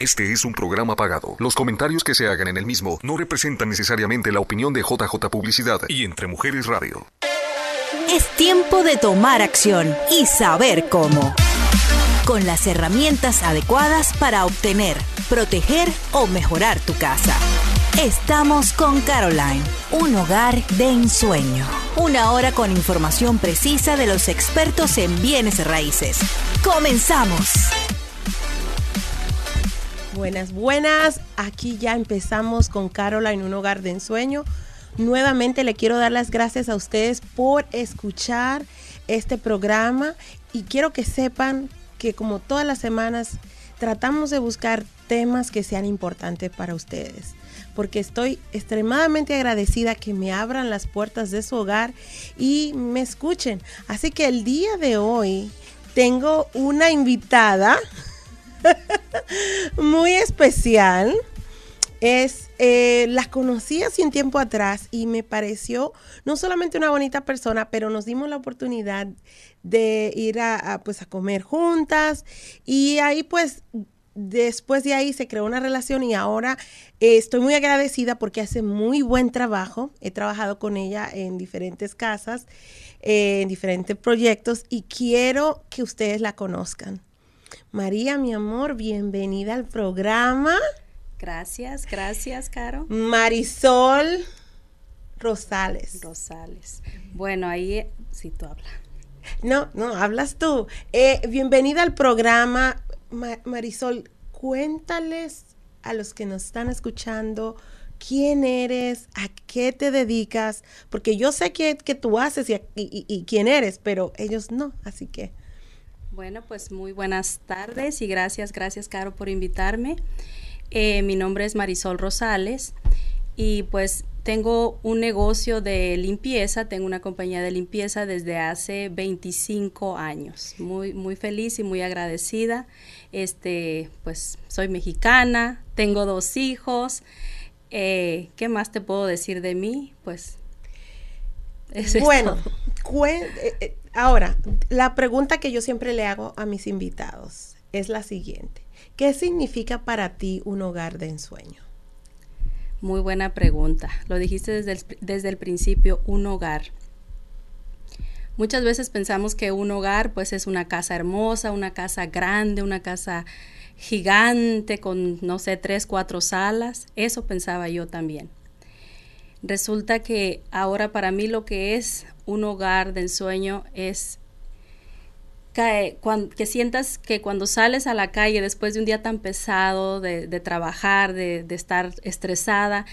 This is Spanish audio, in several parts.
Este es un programa pagado. Los comentarios que se hagan en el mismo no representan necesariamente la opinión de JJ Publicidad y Entre Mujeres Radio. Es tiempo de tomar acción y saber cómo. Con las herramientas adecuadas para obtener, proteger o mejorar tu casa. Estamos con Caroline, un hogar de ensueño. Una hora con información precisa de los expertos en bienes raíces. Comenzamos. Buenas, buenas. Aquí ya empezamos con Caroline, un hogar de ensueño. Nuevamente le quiero dar las gracias a ustedes por escuchar este programa y quiero que sepan que como todas las semanas tratamos de buscar temas que sean importantes para ustedes porque estoy extremadamente agradecida que me abran las puertas de su hogar y me escuchen. Así que el día de hoy tengo una invitada muy especial. Es, eh, la conocí hace un tiempo atrás y me pareció no solamente una bonita persona, pero nos dimos la oportunidad de ir a, pues a comer juntas y ahí pues después de ahí se creó una relación y ahora eh, estoy muy agradecida porque hace muy buen trabajo. He trabajado con ella en diferentes casas, eh, en diferentes proyectos y quiero que ustedes la conozcan. María, mi amor, bienvenida al programa. Gracias, gracias, Caro. Marisol Rosales. Rosales. Bueno, ahí sí tú hablas. No, no, hablas tú. Eh, bienvenida al programa. Marisol, cuéntales a los que nos están escuchando quién eres, a qué te dedicas, porque yo sé que, tú haces y, quién eres, pero ellos no, así que... Bueno, pues muy buenas tardes y gracias, gracias Caro por invitarme. Eh, mi nombre es Marisol Rosales y pues tengo un negocio de limpieza, tengo una compañía de limpieza desde hace 25 años. Muy, muy feliz y muy agradecida. Este, pues soy mexicana, tengo dos hijos. Eh, ¿Qué más te puedo decir de mí? Pues. bueno, eh, eh, ahora, la pregunta que yo siempre le hago a mis invitados es la siguiente. ¿Qué significa para ti un hogar de ensueño? Muy buena pregunta. Lo dijiste desde el, desde el principio, un hogar. Muchas veces pensamos que un hogar pues es una casa hermosa, una casa grande, una casa gigante con, no sé, tres, cuatro salas. Eso pensaba yo también. Resulta que ahora para mí lo que es un hogar de ensueño es que, que, sientas que cuando sales a la calle después de un día tan pesado de, trabajar, de, de, estar estresada,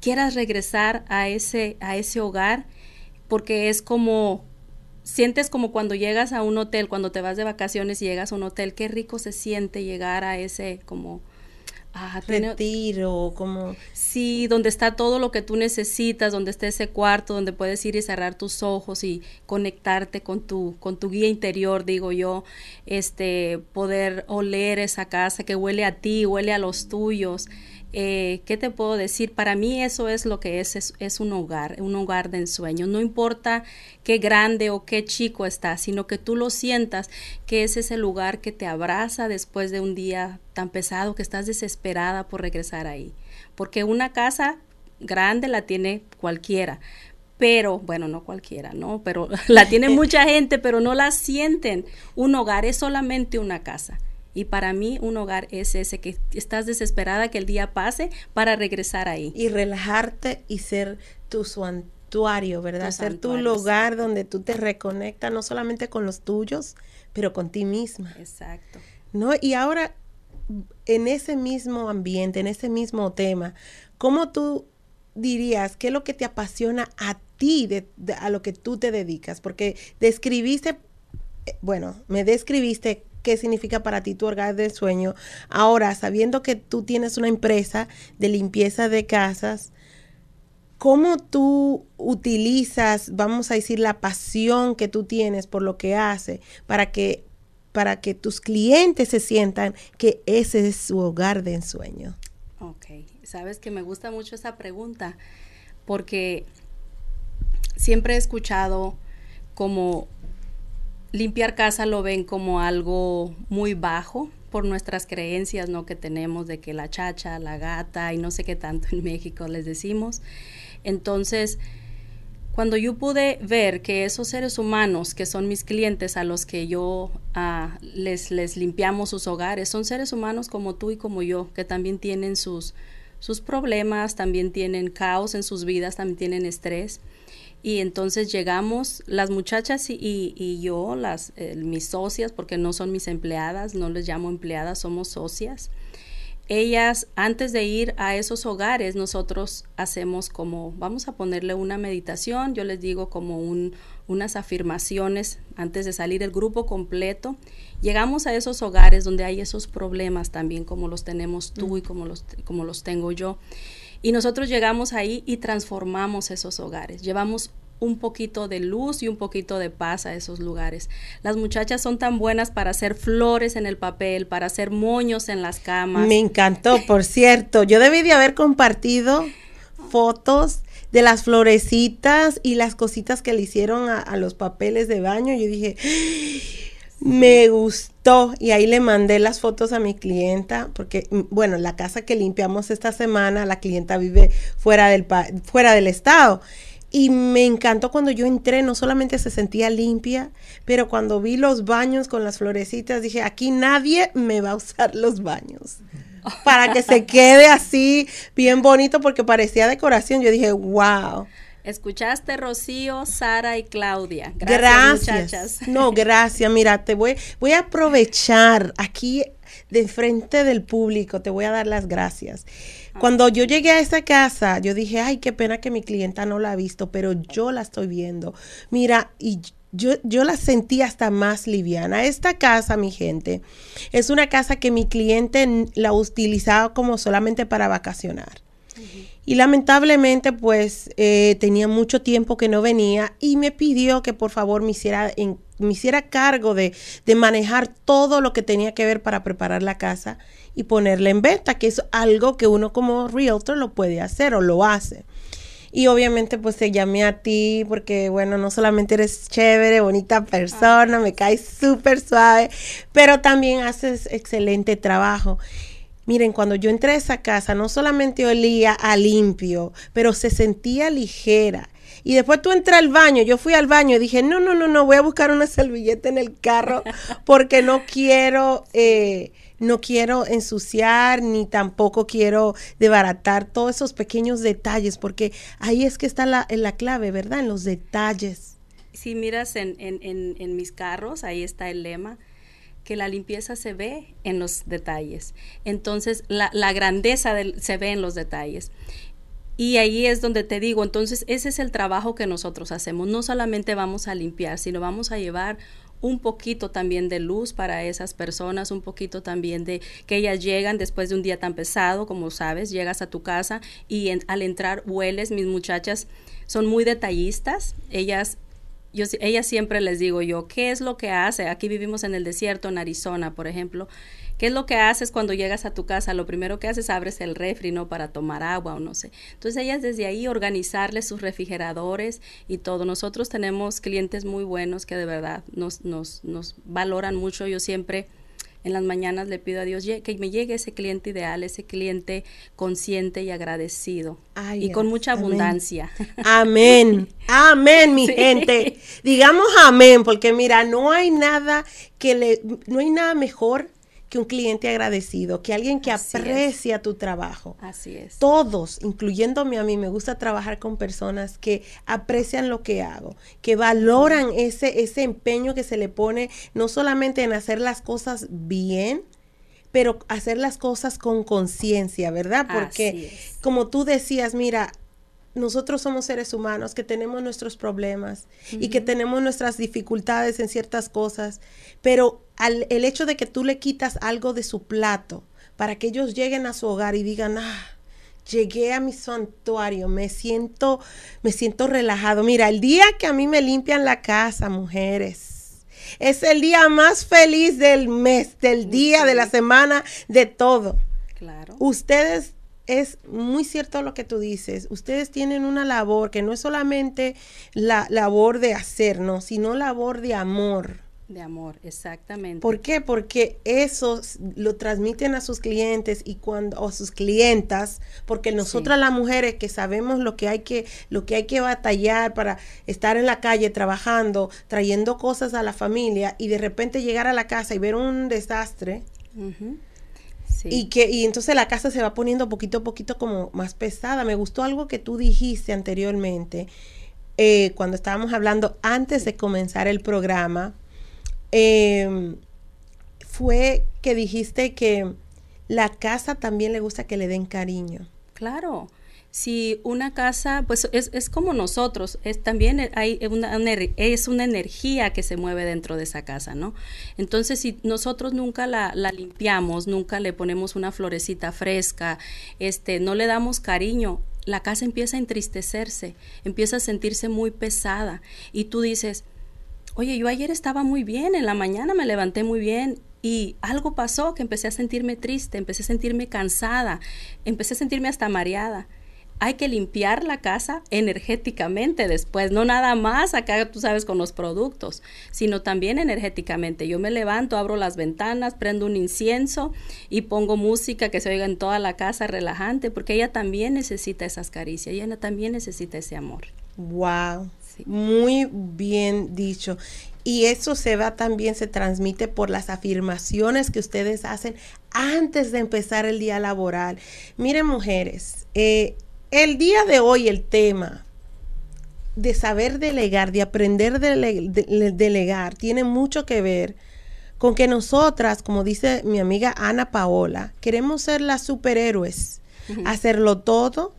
quieras regresar a ese, a ese hogar porque es como, sientes como cuando llegas a un hotel, cuando te vas de vacaciones y llegas a un hotel, qué rico se siente llegar a ese como Ah, retiro, como... Sí, donde está todo lo que tú necesitas, donde está ese cuarto, donde puedes ir y cerrar tus ojos y conectarte con tu, con tu guía interior, digo yo, este, poder oler esa casa que huele a ti, huele a los tuyos, eh, ¿qué te puedo decir? Para mí eso es lo que es, es, un hogar, un hogar de ensueño. No importa qué grande o qué chico está, sino que tú lo sientas, que es ese lugar que te abraza después de un día tan pesado que estás desesperada por regresar ahí. Porque una casa grande la tiene cualquiera, pero bueno, no cualquiera, ¿no? Pero la tiene mucha gente, pero no la sienten. Un hogar es solamente una casa. Y para mí un hogar es ese que estás desesperada que el día pase para regresar ahí. Y relajarte y ser tu santuario, ¿verdad? ser tu lugar donde tú te reconectas no solamente con los tuyos, pero con ti misma. Exacto. ¿No? Y ahora, en ese mismo ambiente, en ese mismo tema, ¿cómo tú dirías qué es lo que te apasiona a ti, de, a lo que tú te dedicas? Porque describiste, eh, bueno, me describiste qué significa para ti tu hogar de sueño. Ahora, sabiendo que tú tienes una empresa de limpieza de casas, ¿cómo tú utilizas, vamos a decir, la pasión que tú tienes por lo que hace para que para que tus clientes se sientan que ese es su hogar de ensueño? Ok, sabes que me gusta mucho esa pregunta porque siempre he escuchado como limpiar casa lo ven como algo muy bajo, por nuestras creencias, ¿no? Que tenemos de que la chacha, la gata y no sé qué tanto en México les decimos. Entonces, cuando yo pude ver que esos seres humanos que son mis clientes a los que yo ah, les, limpiamos sus hogares, son seres humanos como tú y como yo, que también tienen sus, sus problemas, también tienen caos en sus vidas, también tienen estrés. Y entonces llegamos, las muchachas y, y, yo, las, eh, mis socias, porque no son mis empleadas, no les llamo empleadas, somos socias. Ellas, antes de ir a esos hogares, nosotros hacemos como, vamos a ponerle una meditación, yo les digo como un, unas afirmaciones antes de salir el grupo completo. Llegamos a esos hogares donde hay esos problemas también, como los tenemos tú y como los, como los tengo yo. Y nosotros llegamos ahí y transformamos esos hogares. Llevamos un poquito de luz y un poquito de paz a esos lugares. Las muchachas son tan buenas para hacer flores en el papel, para hacer moños en las camas. Me encantó, por cierto. Yo debí de haber compartido fotos de las florecitas y las cositas que le hicieron a, los papeles de baño. Yo dije, me gustó y ahí le mandé las fotos a mi clienta porque, mm, bueno, la casa que limpiamos esta semana, la clienta vive fuera del, fuera del estado. Y me encantó cuando yo entré, no solamente se sentía limpia, pero cuando vi los baños con las florecitas, dije, aquí nadie me va a usar los baños. Para que se quede así bien bonito porque parecía decoración. Yo dije, wow. Escuchaste Rocío, Sara y Claudia. Gracias, gracias. No, gracias. Mira, te voy, voy a aprovechar aquí de frente del público, te voy a dar las gracias. Cuando yo llegué a esa casa, yo dije, ay, qué pena que mi clienta no la ha visto, pero yo la estoy viendo. Mira, y yo, yo, la sentí hasta más liviana. Esta casa, mi gente, es una casa que mi cliente la utilizaba como solamente para vacacionar. Y lamentablemente, pues eh, tenía mucho tiempo que no venía y me pidió que por favor me hiciera, me hiciera cargo de, de, manejar todo lo que tenía que ver para preparar la casa y ponerla en venta, que es algo que uno como realtor lo puede hacer o lo hace. Y obviamente pues te llamé a ti porque bueno, no solamente eres chévere, bonita persona, me caes súper suave, pero también haces excelente trabajo. Miren, cuando yo entré a esa casa, no solamente olía a limpio, pero se sentía ligera. Y después tú entras al baño, yo fui al baño y dije, no, no, no, no, voy a buscar una servilleta en el carro porque no quiero, eh, no quiero ensuciar ni tampoco quiero desbaratar todos esos pequeños detalles, porque ahí es que está la, la clave, ¿verdad? En los detalles. Si miras en, en, en mis carros, ahí está el lema que la limpieza se ve en los detalles. Entonces, la, grandeza se ve en los detalles. Y ahí es donde te digo, entonces ese es el trabajo que nosotros hacemos. No solamente vamos a limpiar, sino vamos a llevar un poquito también de luz para esas personas, un poquito también de que ellas llegan después de un día tan pesado, como sabes, llegas a tu casa y al entrar hueles, mis muchachas son muy detallistas, ellas yo, ella siempre les digo yo, ¿qué es lo que hace? Aquí vivimos en el desierto, en Arizona, por ejemplo. ¿Qué es lo que haces cuando llegas a tu casa? Lo primero que haces, abres el refri, ¿no? Para tomar agua o no sé. Entonces ellas desde ahí organizarles sus refrigeradores y todo. Nosotros tenemos clientes muy buenos que de verdad nos, nos, nos valoran mucho. Yo siempre en las mañanas le pido a Dios que me llegue ese cliente ideal, ese cliente consciente y agradecido y con mucha abundancia. Amén, amén, mi gente. Digamos amén, porque mira, no hay nada que le, no hay nada mejor que un cliente agradecido, que alguien que aprecia tu trabajo. Así es. Todos, incluyéndome a mí, me gusta trabajar con personas que aprecian lo que hago, que valoran ese, ese empeño que se le pone, no solamente en hacer las cosas bien, pero hacer las cosas con conciencia, ¿verdad? Porque como tú decías, mira, nosotros somos seres humanos que tenemos nuestros problemas y que tenemos nuestras dificultades en ciertas cosas, pero al, el hecho de que tú le quitas algo de su plato para que ellos lleguen a su hogar y digan, ah, llegué a mi santuario, me siento, me siento relajado. Mira, el día que a mí me limpian la casa, mujeres, es el día más feliz del mes, del día, de la semana, de todo. Claro. Ustedes es muy cierto lo que tú dices. Ustedes tienen una labor que no es solamente la labor de hacer, no, sino labor de amor. De amor, exactamente. ¿Por qué? Porque eso lo transmiten a sus clientes y cuando o a sus clientas, porque nosotras las mujeres que sabemos lo que hay que lo que hay que batallar para estar en la calle trabajando, trayendo cosas a la familia y de repente llegar a la casa y ver un desastre. Y que y entonces la casa se va poniendo poquito a poquito como más pesada. Me gustó algo que tú dijiste anteriormente eh, cuando estábamos hablando antes de comenzar el programa eh, fue que dijiste que la casa también le gusta que le den cariño. Claro. Si una casa, pues es, es como nosotros, es también hay una, es una energía que se mueve dentro de esa casa, ¿no? Entonces, si nosotros nunca la, la, limpiamos, nunca le ponemos una florecita fresca, este, no le damos cariño, la casa empieza a entristecerse, empieza a sentirse muy pesada y tú dices, oye, yo ayer estaba muy bien, en la mañana me levanté muy bien y algo pasó que empecé a sentirme triste, empecé a sentirme cansada, empecé a sentirme hasta mareada. Hay que limpiar la casa energéticamente después, no nada más acá, tú sabes, con los productos, sino también energéticamente. Yo me levanto, abro las ventanas, prendo un incienso y pongo música que se oiga en toda la casa relajante, porque ella también necesita esas caricias, ella también necesita ese amor. Wow. Muy bien dicho. Y eso se va también, se transmite por las afirmaciones que ustedes hacen antes de empezar el día laboral. Miren, mujeres, eh, el día de hoy el tema de saber delegar, de aprender a delegar, tiene mucho que ver con que nosotras, como dice mi amiga Ana Paola, queremos ser las superhéroes, hacerlo todo,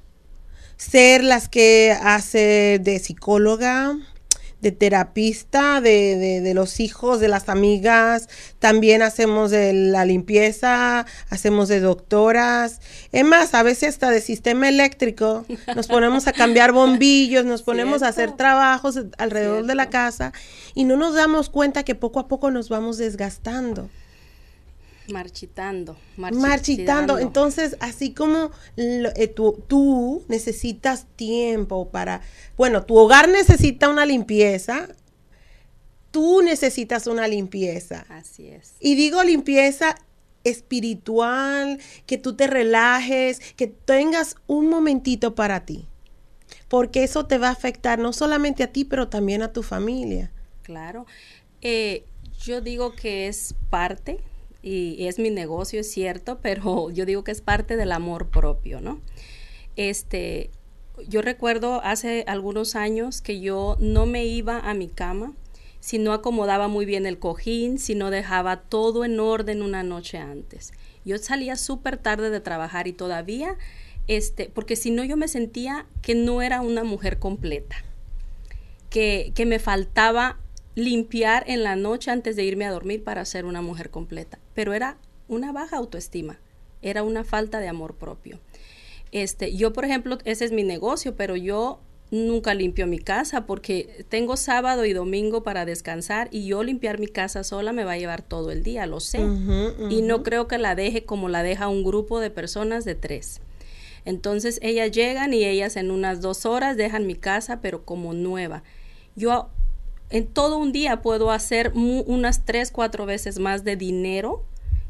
ser las que hace de psicóloga, de terapista, de, de, los hijos, de las amigas, también hacemos de la limpieza, hacemos de doctoras, es más, a veces hasta de sistema eléctrico, nos ponemos a cambiar bombillos, nos ponemos a hacer trabajos alrededor de la casa y no nos damos cuenta que poco a poco nos vamos desgastando. Marchitando, marchitando. Entonces, así como eh, tú, tú, necesitas tiempo para, bueno, tu hogar necesita una limpieza, tú necesitas una limpieza. Así es. Y digo limpieza espiritual, que tú te relajes, que tengas un momentito para ti. Porque eso te va a afectar no solamente a ti, pero también a tu familia. Claro. Eh, yo digo que es parte y es mi negocio, es cierto, pero yo digo que es parte del amor propio, ¿no? Este, yo recuerdo hace algunos años que yo no me iba a mi cama si no acomodaba muy bien el cojín, si no dejaba todo en orden una noche antes. Yo salía súper tarde de trabajar y todavía, este, porque si no yo me sentía que no era una mujer completa, que, que me faltaba limpiar en la noche antes de irme a dormir para ser una mujer completa. Pero era una baja autoestima, era una falta de amor propio. Este, yo, por ejemplo, ese es mi negocio, pero yo nunca limpio mi casa porque tengo sábado y domingo para descansar y yo limpiar mi casa sola me va a llevar todo el día, lo sé. Y no creo que la deje como la deja un grupo de personas de tres. Entonces ellas llegan y ellas en unas dos horas dejan mi casa, pero como nueva. Yo en todo un día puedo hacer unas tres, cuatro veces más de dinero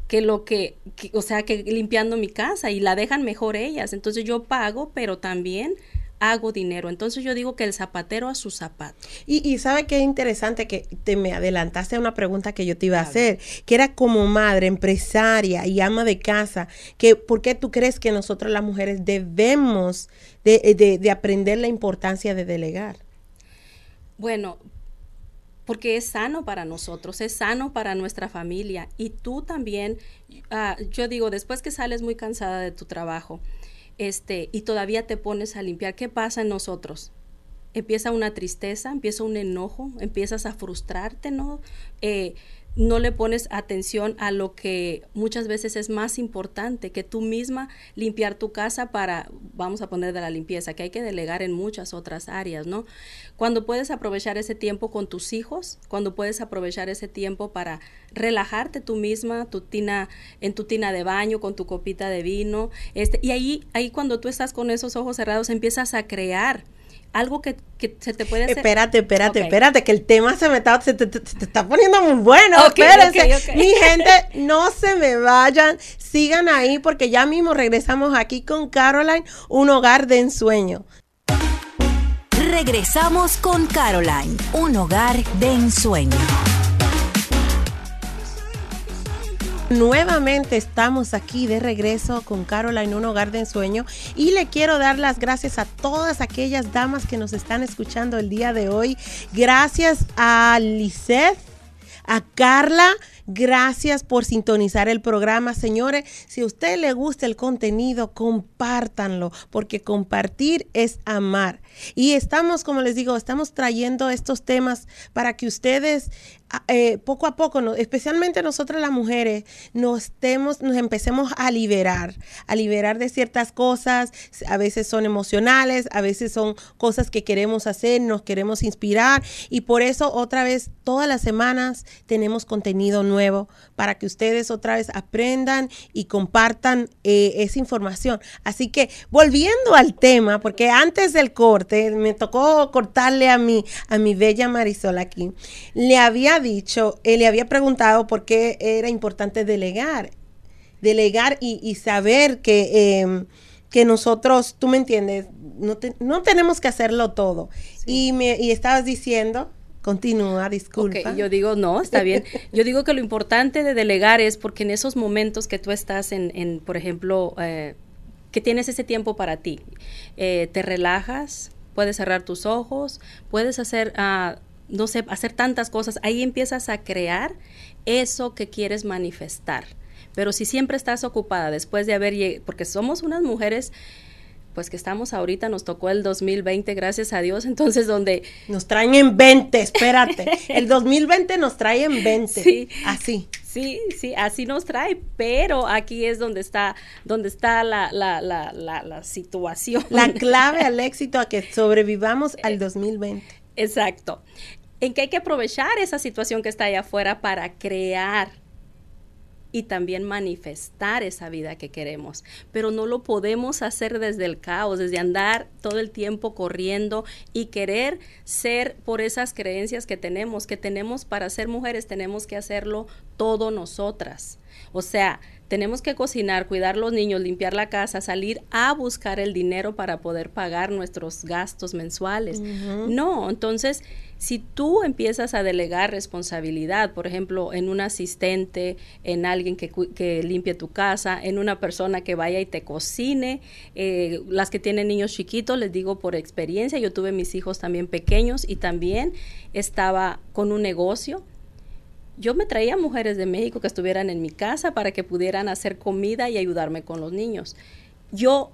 que lo que, o sea, que limpiando mi casa y la dejan mejor ellas. Entonces yo pago, pero también hago dinero. Entonces yo digo que el zapatero a su zapato. Y, y sabe qué interesante que te me adelantaste a una pregunta que yo te iba a, hacer, que era como madre, empresaria y ama de casa, que ¿por qué tú crees que nosotros las mujeres debemos de, de, de aprender la importancia de delegar? Bueno, porque es sano para nosotros, es sano para nuestra familia. Y tú también, ah, yo digo, después que sales muy cansada de tu trabajo, este, y todavía te pones a limpiar, ¿qué pasa en nosotros? Empieza una tristeza, empieza un enojo, empiezas a frustrarte, ¿no? Eh, no le pones atención a lo que muchas veces es más importante que tú misma limpiar tu casa para, vamos a poner de la limpieza, que hay que delegar en muchas otras áreas, ¿no? Cuando puedes aprovechar ese tiempo con tus hijos, cuando puedes aprovechar ese tiempo para relajarte tú misma, tu tina, en tu tina de baño, con tu copita de vino, este, y ahí, ahí cuando tú estás con esos ojos cerrados empiezas a crear algo que, se te puede hacer. Espérate, espérate, espérate, que el tema se me está, se te, está poniendo muy bueno. Espérense. Mi gente, no se me vayan, sigan ahí porque ya mismo regresamos aquí con Caroline, un hogar de ensueño. Regresamos con Caroline, un hogar de ensueño. Nuevamente estamos aquí de regreso con Caroline, un hogar de ensueño, y le quiero dar las gracias a todas aquellas damas que nos están escuchando el día de hoy. Gracias a Lisette, a Carla, Gracias por sintonizar el programa, señores. Si a usted le gusta el contenido, compártanlo, porque compartir es amar. Y estamos, como les digo, estamos trayendo estos temas para que ustedes eh, poco a poco, especialmente nosotras las mujeres, nos, estemos, nos empecemos a liberar, a liberar de ciertas cosas, a veces son emocionales, a veces son cosas que queremos hacer, nos queremos inspirar y por eso otra vez todas las semanas tenemos contenido nuevo para que ustedes otra vez aprendan y compartan eh, esa información. Así que volviendo al tema, porque antes del me tocó cortarle a mi, a mi bella Marisol aquí, le había dicho, él le había preguntado por qué era importante delegar, delegar y, saber que, em, que nosotros, tú me entiendes, no, no tenemos que hacerlo todo. Y, me, y estabas diciendo... Continúa, disculpa. yo digo, no, está bien. Yo digo que lo importante de delegar es porque en esos momentos que tú estás en, en por ejemplo, eh, tienes ese tiempo para ti, eh, te relajas, puedes cerrar tus ojos, puedes hacer uh, no sé, hacer tantas cosas, ahí empiezas a crear eso que quieres manifestar. Pero si siempre estás ocupada después de haber llegado, porque somos unas mujeres pues que estamos ahorita, nos tocó el 2020, gracias a Dios, entonces donde... Nos traen en 20, espérate, el 2020 nos trae en 20, sí, así. Sí, sí, así nos trae, pero aquí es donde está, donde está la, la, la, la, la situación. La clave al éxito a que sobrevivamos al 2020. Exacto en que hay que aprovechar esa situación que está allá afuera para crear y también manifestar esa vida que queremos. Pero no lo podemos hacer desde el caos, desde andar todo el tiempo corriendo y querer ser por esas creencias que tenemos, que tenemos para ser mujeres, tenemos que hacerlo todo nosotras. O sea, tenemos que cocinar, cuidar los niños, limpiar la casa, salir a buscar el dinero para poder pagar nuestros gastos mensuales. No, entonces si tú empiezas a delegar responsabilidad, por ejemplo, en un asistente, en alguien que, que limpie tu casa, en una persona que vaya y te cocine, eh, las que tienen niños chiquitos, les digo por experiencia, yo tuve mis hijos también pequeños y también estaba con un negocio. Yo me traía mujeres de México que estuvieran en mi casa para que pudieran hacer comida y ayudarme con los niños. Yo,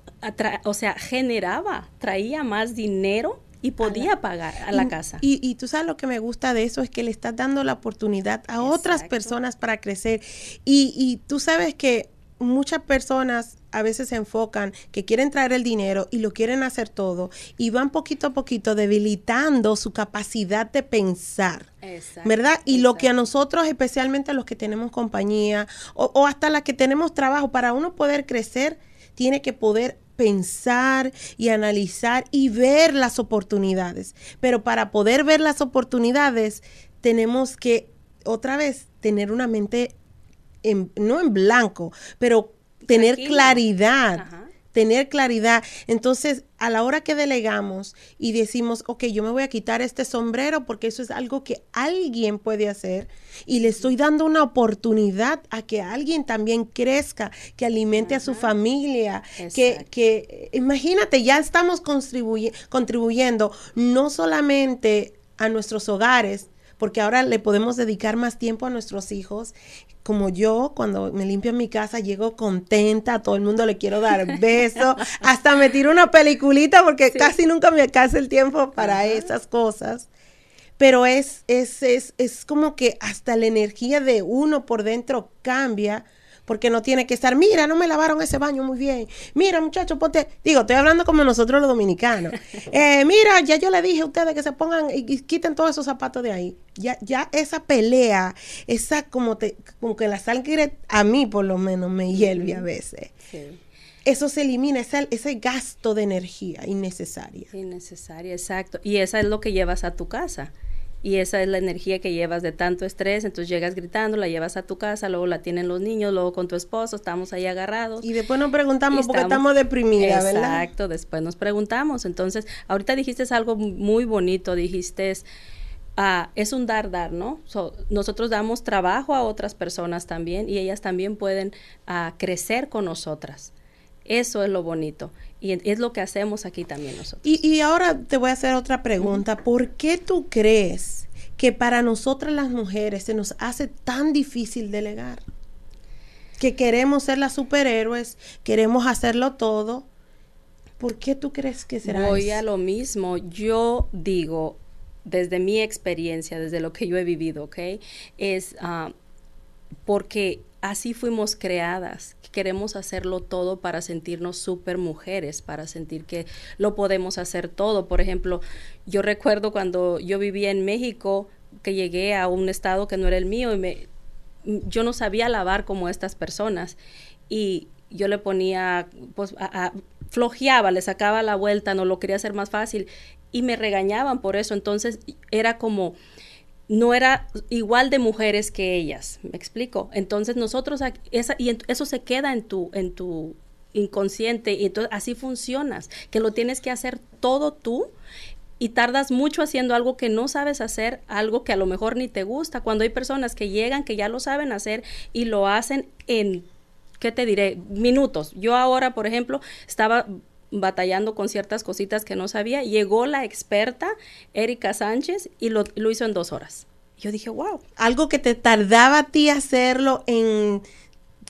o sea, generaba, traía más dinero y podía pagar a la casa. Y, tú sabes lo que me gusta de eso es que le estás dando la oportunidad a otras personas para crecer. Y, y tú sabes que muchas personas a veces se enfocan que quieren traer el dinero y lo quieren hacer todo y van poquito a poquito debilitando su capacidad de pensar, ¿verdad? Y lo que a nosotros, especialmente a los que tenemos compañía o, o hasta las que tenemos trabajo, para uno poder crecer, tiene que poder pensar y analizar y ver las oportunidades. Pero para poder ver las oportunidades tenemos que otra vez tener una mente no en blanco, pero tener claridad tener claridad. Entonces, a la hora que delegamos y decimos, ok, yo me voy a quitar este sombrero porque eso es algo que alguien puede hacer y le estoy dando una oportunidad a que alguien también crezca, que alimente a su familia, que, que, imagínate, ya estamos contribuyendo no solamente a nuestros hogares, porque ahora le podemos dedicar más tiempo a nuestros hijos. Como yo, cuando me limpio en mi casa, llego contenta, a todo el mundo le quiero dar besos, hasta me tiro una peliculita porque casi nunca me alcanza el tiempo para esas cosas. Pero es, es, es, es como que hasta la energía de uno por dentro cambia porque no tiene que estar, mira, no me lavaron ese baño muy bien, mira muchachos, ponte, digo, estoy hablando como nosotros los dominicanos, eh, mira, ya yo le dije a ustedes que se pongan y, quiten todos esos zapatos de ahí, ya, ya esa pelea, esa como, te, como que la sangre, a mí por lo menos me hierve a veces. eso se elimina, ese, ese gasto de energía innecesaria. Innecesaria, exacto. Y esa es lo que llevas a tu casa y esa es la energía que llevas de tanto estrés, entonces llegas gritando, la llevas a tu casa, luego la tienen los niños, luego con tu esposo, estamos ahí agarrados. Y después nos preguntamos por qué estamos deprimidas, ¿verdad? Exacto, después nos preguntamos. Entonces, ahorita dijiste algo muy bonito, dijiste... Ah, es un dar, dar, ¿no? nosotros damos trabajo a otras personas también y ellas también pueden ah, crecer con nosotras. Eso es lo bonito. Y es lo que hacemos aquí también nosotros. Y, ahora te voy a hacer otra pregunta. ¿Por qué tú crees que para nosotras las mujeres se nos hace tan difícil delegar? Que queremos ser las superhéroes, queremos hacerlo todo. ¿Por qué tú crees que será Voy a lo mismo. Yo digo, desde mi experiencia, desde lo que yo he vivido, ¿ok? Es uh, porque así fuimos creadas. Queremos hacerlo todo para sentirnos súper mujeres, para sentir que lo podemos hacer todo. Por ejemplo, yo recuerdo cuando yo vivía en México, que llegué a un estado que no era el mío y me, yo no sabía lavar como estas personas. Y yo le ponía, pues, flojeaba, le sacaba la vuelta, no lo quería hacer más fácil y me regañaban por eso. Entonces era como no era igual de mujeres que ellas, me explico. Entonces nosotros, esa, y eso se queda en tu, en tu inconsciente y entonces así funcionas, que lo tienes que hacer todo tú y tardas mucho haciendo algo que no sabes hacer, algo que a lo mejor ni te gusta, cuando hay personas que llegan, que ya lo saben hacer y lo hacen en, ¿qué te diré? Minutos. Yo ahora, por ejemplo, estaba batallando con ciertas cositas que no sabía. Llegó la experta, Erika Sánchez, y lo, hizo en dos horas. Yo dije, wow. Algo que te tardaba a ti hacerlo en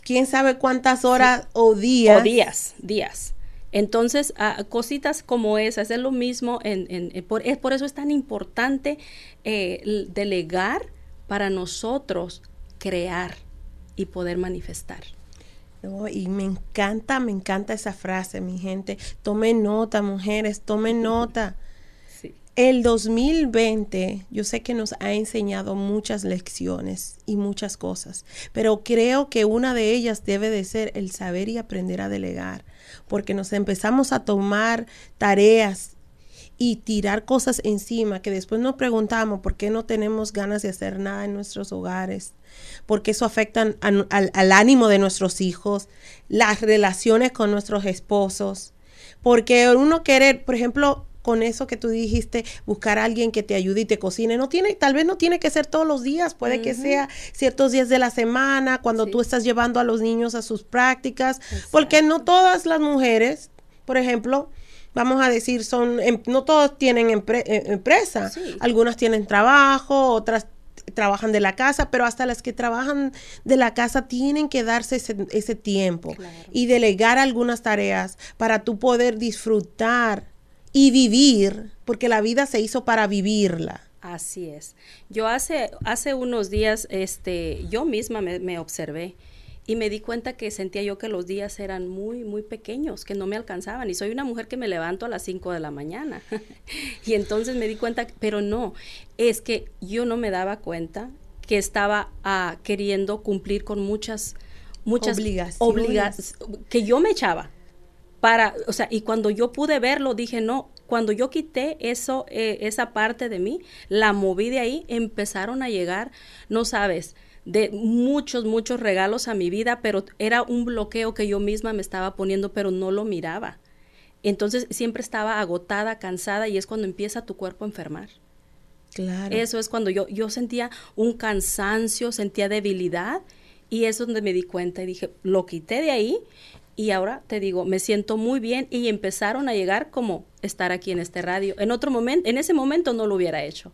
quién sabe cuántas horas o días. O días, días. Entonces, cositas como esas, es lo mismo, en, en, por, es, por eso es tan importante eh, delegar para nosotros crear y poder manifestar. Y me encanta, me encanta esa frase, mi gente. Tomen nota, mujeres, tomen nota. El 2020 yo sé que nos ha enseñado muchas lecciones y muchas cosas, pero creo que una de ellas debe de ser el saber y aprender a delegar, porque nos empezamos a tomar tareas y tirar cosas encima que después nos preguntamos por qué no tenemos ganas de hacer nada en nuestros hogares, porque eso afecta al, ánimo de nuestros hijos, las relaciones con nuestros esposos, porque uno quiere, por ejemplo, con eso que tú dijiste, buscar a alguien que te ayude y te cocine. No tiene, tal vez no tiene que ser todos los días, puede que sea ciertos días de la semana, cuando tú estás llevando a los niños a sus prácticas, porque no todas las mujeres, por ejemplo, vamos a decir, son, em, no todos tienen eh, empresa, algunas tienen trabajo, otras trabajan de la casa, pero hasta las que trabajan de la casa tienen que darse ese, tiempo y delegar algunas tareas para tú poder disfrutar y vivir, porque la vida se hizo para vivirla. Así es. Yo hace, hace unos días, este, yo misma me, me observé y me di cuenta que sentía yo que los días eran muy, muy pequeños, que no me alcanzaban. Y soy una mujer que me levanto a las 5 de la mañana. y entonces me di cuenta, pero no, es que yo no me daba cuenta que estaba ah, queriendo cumplir con muchas, muchas obligaciones que yo me echaba. Para, o sea, y cuando yo pude verlo, dije, no, cuando yo quité eso, eh, esa parte de mí, la moví de ahí, empezaron a llegar, no sabes, de muchos, muchos regalos a mi vida, pero era un bloqueo que yo misma me estaba poniendo, pero no lo miraba. Entonces siempre estaba agotada, cansada y es cuando empieza tu cuerpo a enfermar. Claro. Eso es cuando yo, yo sentía un cansancio, sentía debilidad y eso es donde me di cuenta y dije, lo quité de ahí y ahora te digo, me siento muy bien y empezaron a llegar como estar aquí en este radio. En otro momento, en ese momento no lo hubiera hecho.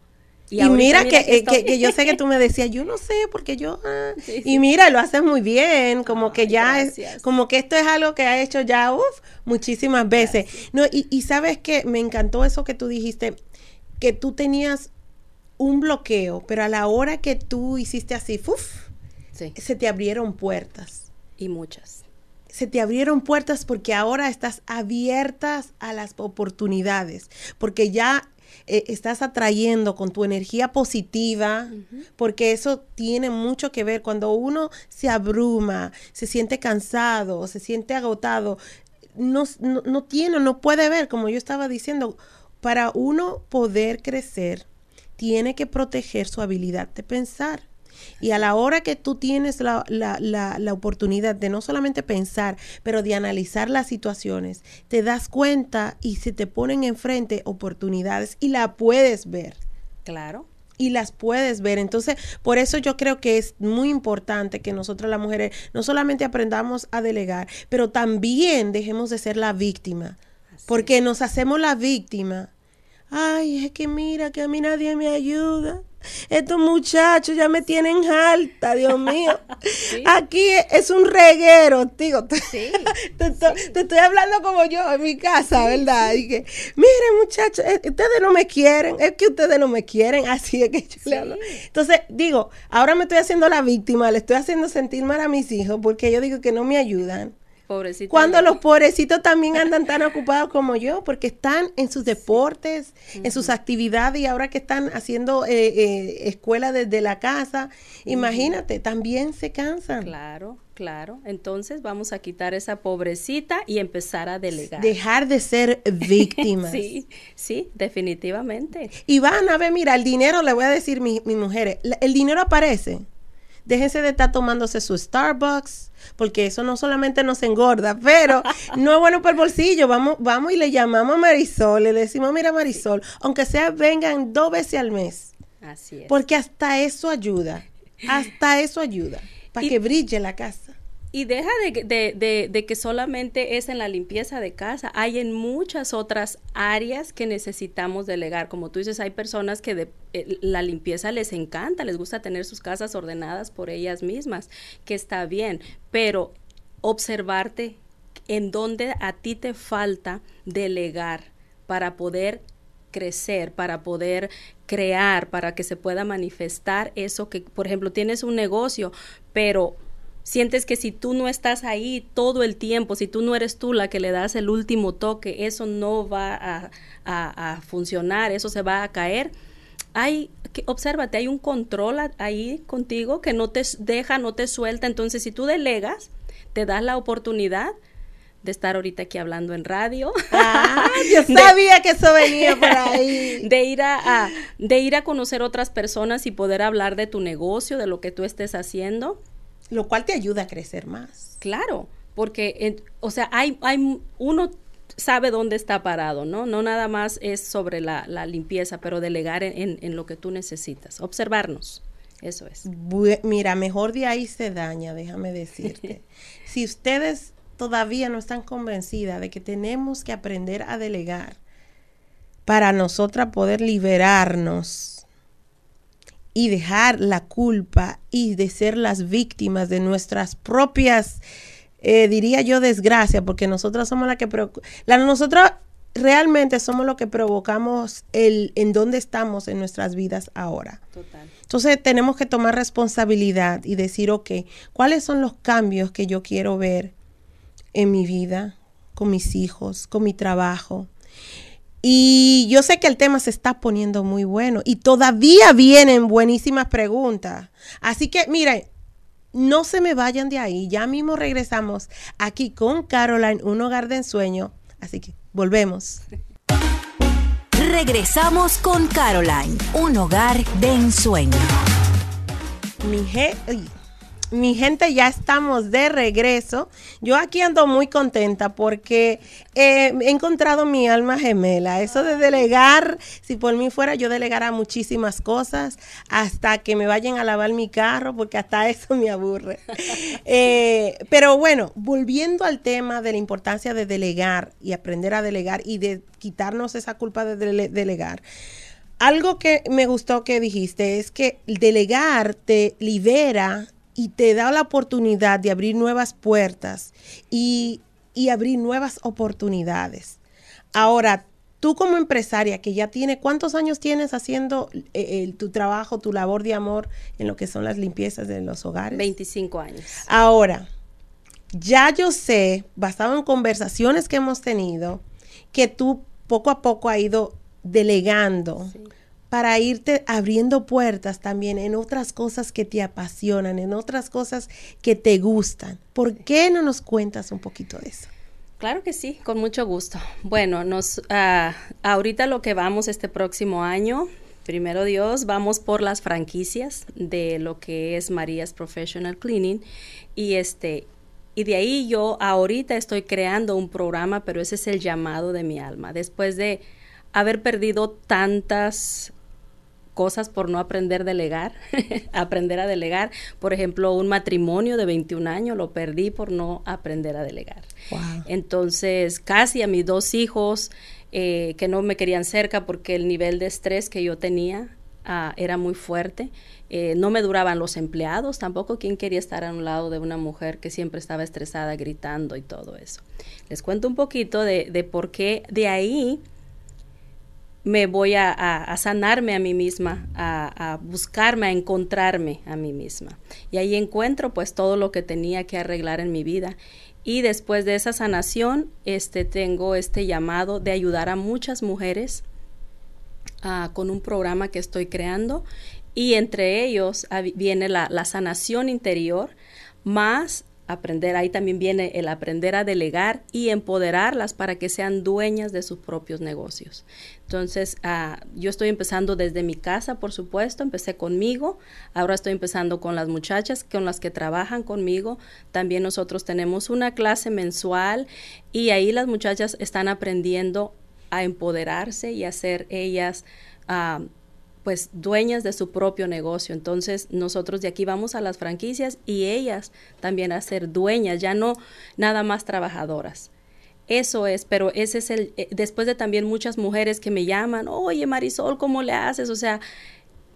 Y, mira, eh, que, yo sé que tú me decías, yo no sé, porque yo... Ah". Y mira, lo haces muy bien, como que ya es, como que esto es algo que ha hecho ya, uff, muchísimas veces. No, y, y sabes que me encantó eso que tú dijiste, que tú tenías un bloqueo, pero a la hora que tú hiciste así, uff, se te abrieron puertas. Y muchas. Se te abrieron puertas porque ahora estás abiertas a las oportunidades, porque ya eh, estás atrayendo con tu energía positiva, porque eso tiene mucho que ver. Cuando uno se abruma, se siente cansado, se siente agotado, no, no, no tiene, no puede ver, como yo estaba diciendo, para uno poder crecer, tiene que proteger su habilidad de pensar. Y a la hora que tú tienes la, la, la, oportunidad de no solamente pensar, pero de analizar las situaciones, te das cuenta y se te ponen enfrente oportunidades y la puedes ver. Claro y las puedes ver. Entonces, por eso yo creo que es muy importante que nosotras las mujeres no solamente aprendamos a delegar, pero también dejemos de ser la víctima, porque nos hacemos la víctima Ay, es que mira que a mí nadie me ayuda. Estos muchachos ya me tienen alta, Dios mío. Aquí es un reguero, tío. Sí, te, estoy hablando como yo en mi casa, ¿verdad? Y que, miren, muchachos, eh, ustedes no me quieren, es que ustedes no me quieren, así es que yo le hablo. Entonces, digo, ahora me estoy haciendo la víctima, le estoy haciendo sentir mal a mis hijos porque yo digo que no me ayudan. Cuando los pobrecitos también andan tan ocupados como yo, porque están en sus deportes, en sus actividades y ahora que están haciendo eh, eh, escuela desde la casa, imagínate, también se cansan. Claro, claro. Entonces vamos a quitar esa pobrecita y empezar a delegar. Dejar de ser víctimas. sí, sí, definitivamente. Y van a ver, mira, el dinero, le voy a decir mi, mis mujeres, el dinero aparece. Déjense de estar tomándose su Starbucks, porque eso no solamente nos engorda, pero no es bueno para el bolsillo. Vamos, vamos y le llamamos a Marisol, le decimos, mira Marisol, aunque sea vengan dos veces al mes. Así es. Porque hasta eso ayuda, hasta eso ayuda, para que brille la casa. Y deja de, que solamente es en la limpieza de casa, hay en muchas otras áreas que necesitamos delegar. Como tú dices, hay personas que de, eh, la limpieza les encanta, les gusta tener sus casas ordenadas por ellas mismas, que está bien, pero observarte en dónde a ti te falta delegar para poder crecer, para poder crear, para que se pueda manifestar eso que, por ejemplo, tienes un negocio, pero sientes que si tú no estás ahí todo el tiempo, si tú no eres tú la que le das el último toque, eso no va a, a, funcionar, eso se va a caer. Hay, que, obsérvate, hay un control ahí contigo que no te deja, no te suelta. Entonces, si tú delegas, te das la oportunidad de estar ahorita aquí hablando en radio. Ah, yo sabía que eso venía por ahí. De ir a, de ir a conocer otras personas y poder hablar de tu negocio, de lo que tú estés haciendo lo cual te ayuda a crecer más. Claro, porque, o sea, hay, hay, uno sabe dónde está parado, ¿no? No nada más es sobre la, limpieza, pero delegar en, en, lo que tú necesitas, observarnos. Eso es. Mira, mejor de ahí se daña, déjame decirte. si ustedes todavía no están convencidas de que tenemos que aprender a delegar para nosotras poder liberarnos y dejar la culpa y de ser las víctimas de nuestras propias, eh, diría yo, desgracia, porque nosotras somos la que... La, nosotras realmente somos lo que provocamos el en dónde estamos en nuestras vidas ahora. Total. Entonces tenemos que tomar responsabilidad y decir, ok, ¿cuáles son los cambios que yo quiero ver en mi vida, con mis hijos, con mi trabajo? Y yo sé que el tema se está poniendo muy bueno y todavía vienen buenísimas preguntas. Así que, miren, no se me vayan de ahí. Ya mismo regresamos aquí con Caroline, un hogar de ensueño. Así que volvemos. Regresamos con Caroline, un hogar de ensueño. Mi je mi gente, ya estamos de regreso. Yo aquí ando muy contenta porque eh, he encontrado mi alma gemela. Eso de delegar, si por mí fuera, yo delegara muchísimas cosas hasta que me vayan a lavar mi carro, porque hasta eso me aburre. Eh, pero bueno, volviendo al tema de la importancia de delegar y aprender a delegar y de quitarnos esa culpa de delegar algo que me gustó que dijiste es que delegar te libera y te da la oportunidad de abrir nuevas puertas y, abrir nuevas oportunidades. Ahora, tú como empresaria que ya tiene, ¿cuántos años tienes haciendo eh, tu trabajo, tu labor de amor en lo que son las limpiezas de los hogares? 25 años. Ahora, ya yo sé, basado en conversaciones que hemos tenido, que tú poco a poco has ido delegando. Para irte abriendo puertas también en otras cosas que te apasionan, en otras cosas que te gustan. ¿Por qué no nos cuentas un poquito de eso? Claro que sí, con mucho gusto. Bueno, nos ah, ahorita lo que vamos este próximo año, primero Dios, vamos por las franquicias de lo que es María's Professional Cleaning y este y de ahí yo ahorita estoy creando un programa, pero ese es el llamado de mi alma. Después de haber perdido tantas cosas por no aprender a delegar, aprender a delegar. Por ejemplo, un matrimonio de 21 años lo perdí por no aprender a delegar. Entonces, casi a mis dos hijos eh, que no me querían cerca porque el nivel de estrés que yo tenía ah, era muy fuerte. Eh, no me duraban los empleados, tampoco quien quería estar a un lado de una mujer que siempre estaba estresada, gritando y todo eso. Les cuento un poquito de, de por qué de ahí me voy a, sanarme a mí misma, a, a, buscarme, a encontrarme a mí misma. Y ahí encuentro pues todo lo que tenía que arreglar en mi vida. Y después de esa sanación, este, tengo este llamado de ayudar a muchas mujeres ah, con un programa que estoy creando y entre ellos ah, viene la, sanación interior más aprender, ahí también viene el aprender a delegar y empoderarlas para que sean dueñas de sus propios negocios. Entonces, ah, yo estoy empezando desde mi casa, por supuesto, empecé conmigo, ahora estoy empezando con las muchachas con las que trabajan conmigo. También nosotros tenemos una clase mensual y ahí las muchachas están aprendiendo a empoderarse y a ser ellas. Uh, pues dueñas de su propio negocio. Entonces nosotros de aquí vamos a las franquicias y ellas también a ser dueñas, ya no nada más trabajadoras. Eso es, pero ese es el, eh, después de también muchas mujeres que me llaman, oye Marisol, ¿cómo le haces? O sea,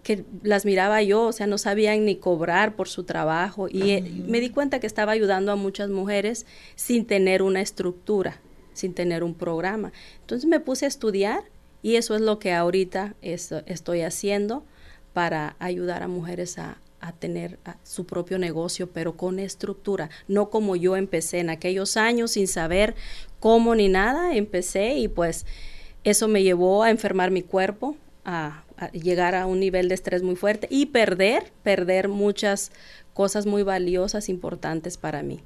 que las miraba yo, o sea, no sabían ni cobrar por su trabajo y eh, me di cuenta que estaba ayudando a muchas mujeres sin tener una estructura, sin tener un programa. Entonces me puse a estudiar y eso es lo que ahorita estoy haciendo para ayudar a mujeres a, tener su propio negocio, pero con estructura, no como yo empecé en aquellos años sin saber cómo ni nada, empecé y pues eso me llevó a enfermar mi cuerpo, a, a llegar a un nivel de estrés muy fuerte y perder, perder muchas cosas muy valiosas, importantes para mí.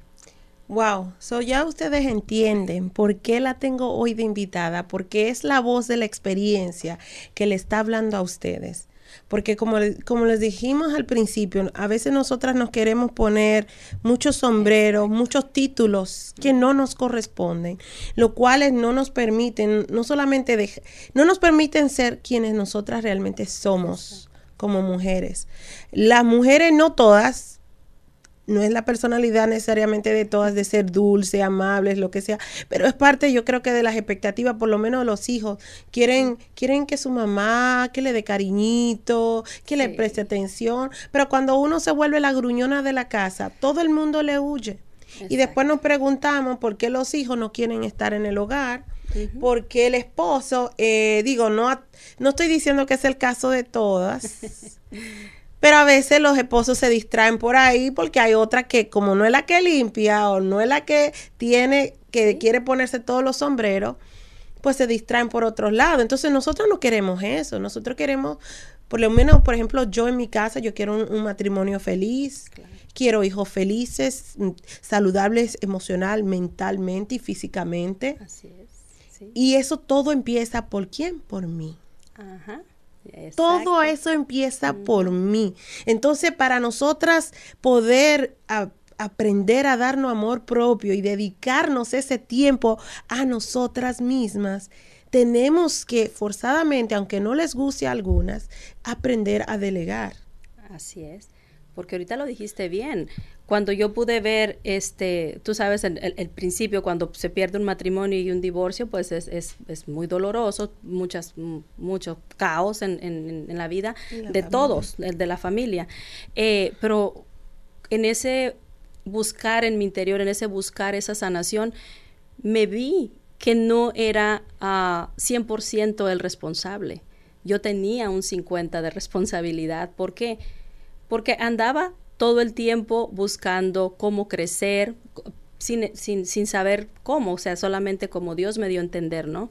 Wow, so ya ustedes entienden por qué la tengo hoy de invitada, porque es la voz de la experiencia que le está hablando a ustedes. Porque como, como les dijimos al principio, a veces nosotras nos queremos poner muchos sombreros, muchos títulos que no nos corresponden, lo cuales no nos permiten, no solamente no nos permiten ser quienes nosotras realmente somos como mujeres. Las mujeres, no todas, no es la personalidad necesariamente de todas de ser dulce, amables, lo que sea, pero es parte yo creo que de las expectativas, por lo menos los hijos, quieren, quieren que su mamá, que le dé cariñito, que le preste atención, pero cuando uno se vuelve la gruñona de la casa, todo el mundo le huye. Y después nos preguntamos por qué los hijos no quieren estar en el hogar, porque el esposo, eh, digo, no, no estoy diciendo que es el caso de todas, Pero a veces los esposos se distraen por ahí porque hay otra que como no es la que limpia o no es la que tiene, que quiere ponerse todos los sombreros, pues se distraen por otros lados. Entonces nosotros no queremos eso, nosotros queremos, por lo menos, por ejemplo, yo en mi casa, yo quiero un, matrimonio feliz, quiero hijos felices, mm, saludables emocional, mentalmente y físicamente. Así es. Y eso todo empieza por quién? Por mí. Ajá. Todo eso empieza por mí. Entonces, para nosotras poder aprender a darnos amor propio y dedicarnos ese tiempo a nosotras mismas, tenemos que forzadamente, aunque no les guste a algunas, aprender a delegar. Así es, porque ahorita lo dijiste bien cuando yo pude ver, este, tú sabes, el, el, principio, cuando se pierde un matrimonio y un divorcio, pues es, es, es muy doloroso, muchas, mucho caos en, en, en la vida de todos, de la familia. Eh, pero en ese buscar en mi interior, en ese buscar esa sanación, me vi que no era uh, 100% el responsable. Yo tenía un 50% de responsabilidad. ¿Por qué? Porque andaba todo el tiempo buscando cómo crecer, sin, sin, sin saber cómo, o sea, solamente como Dios me dio a entender, ¿no?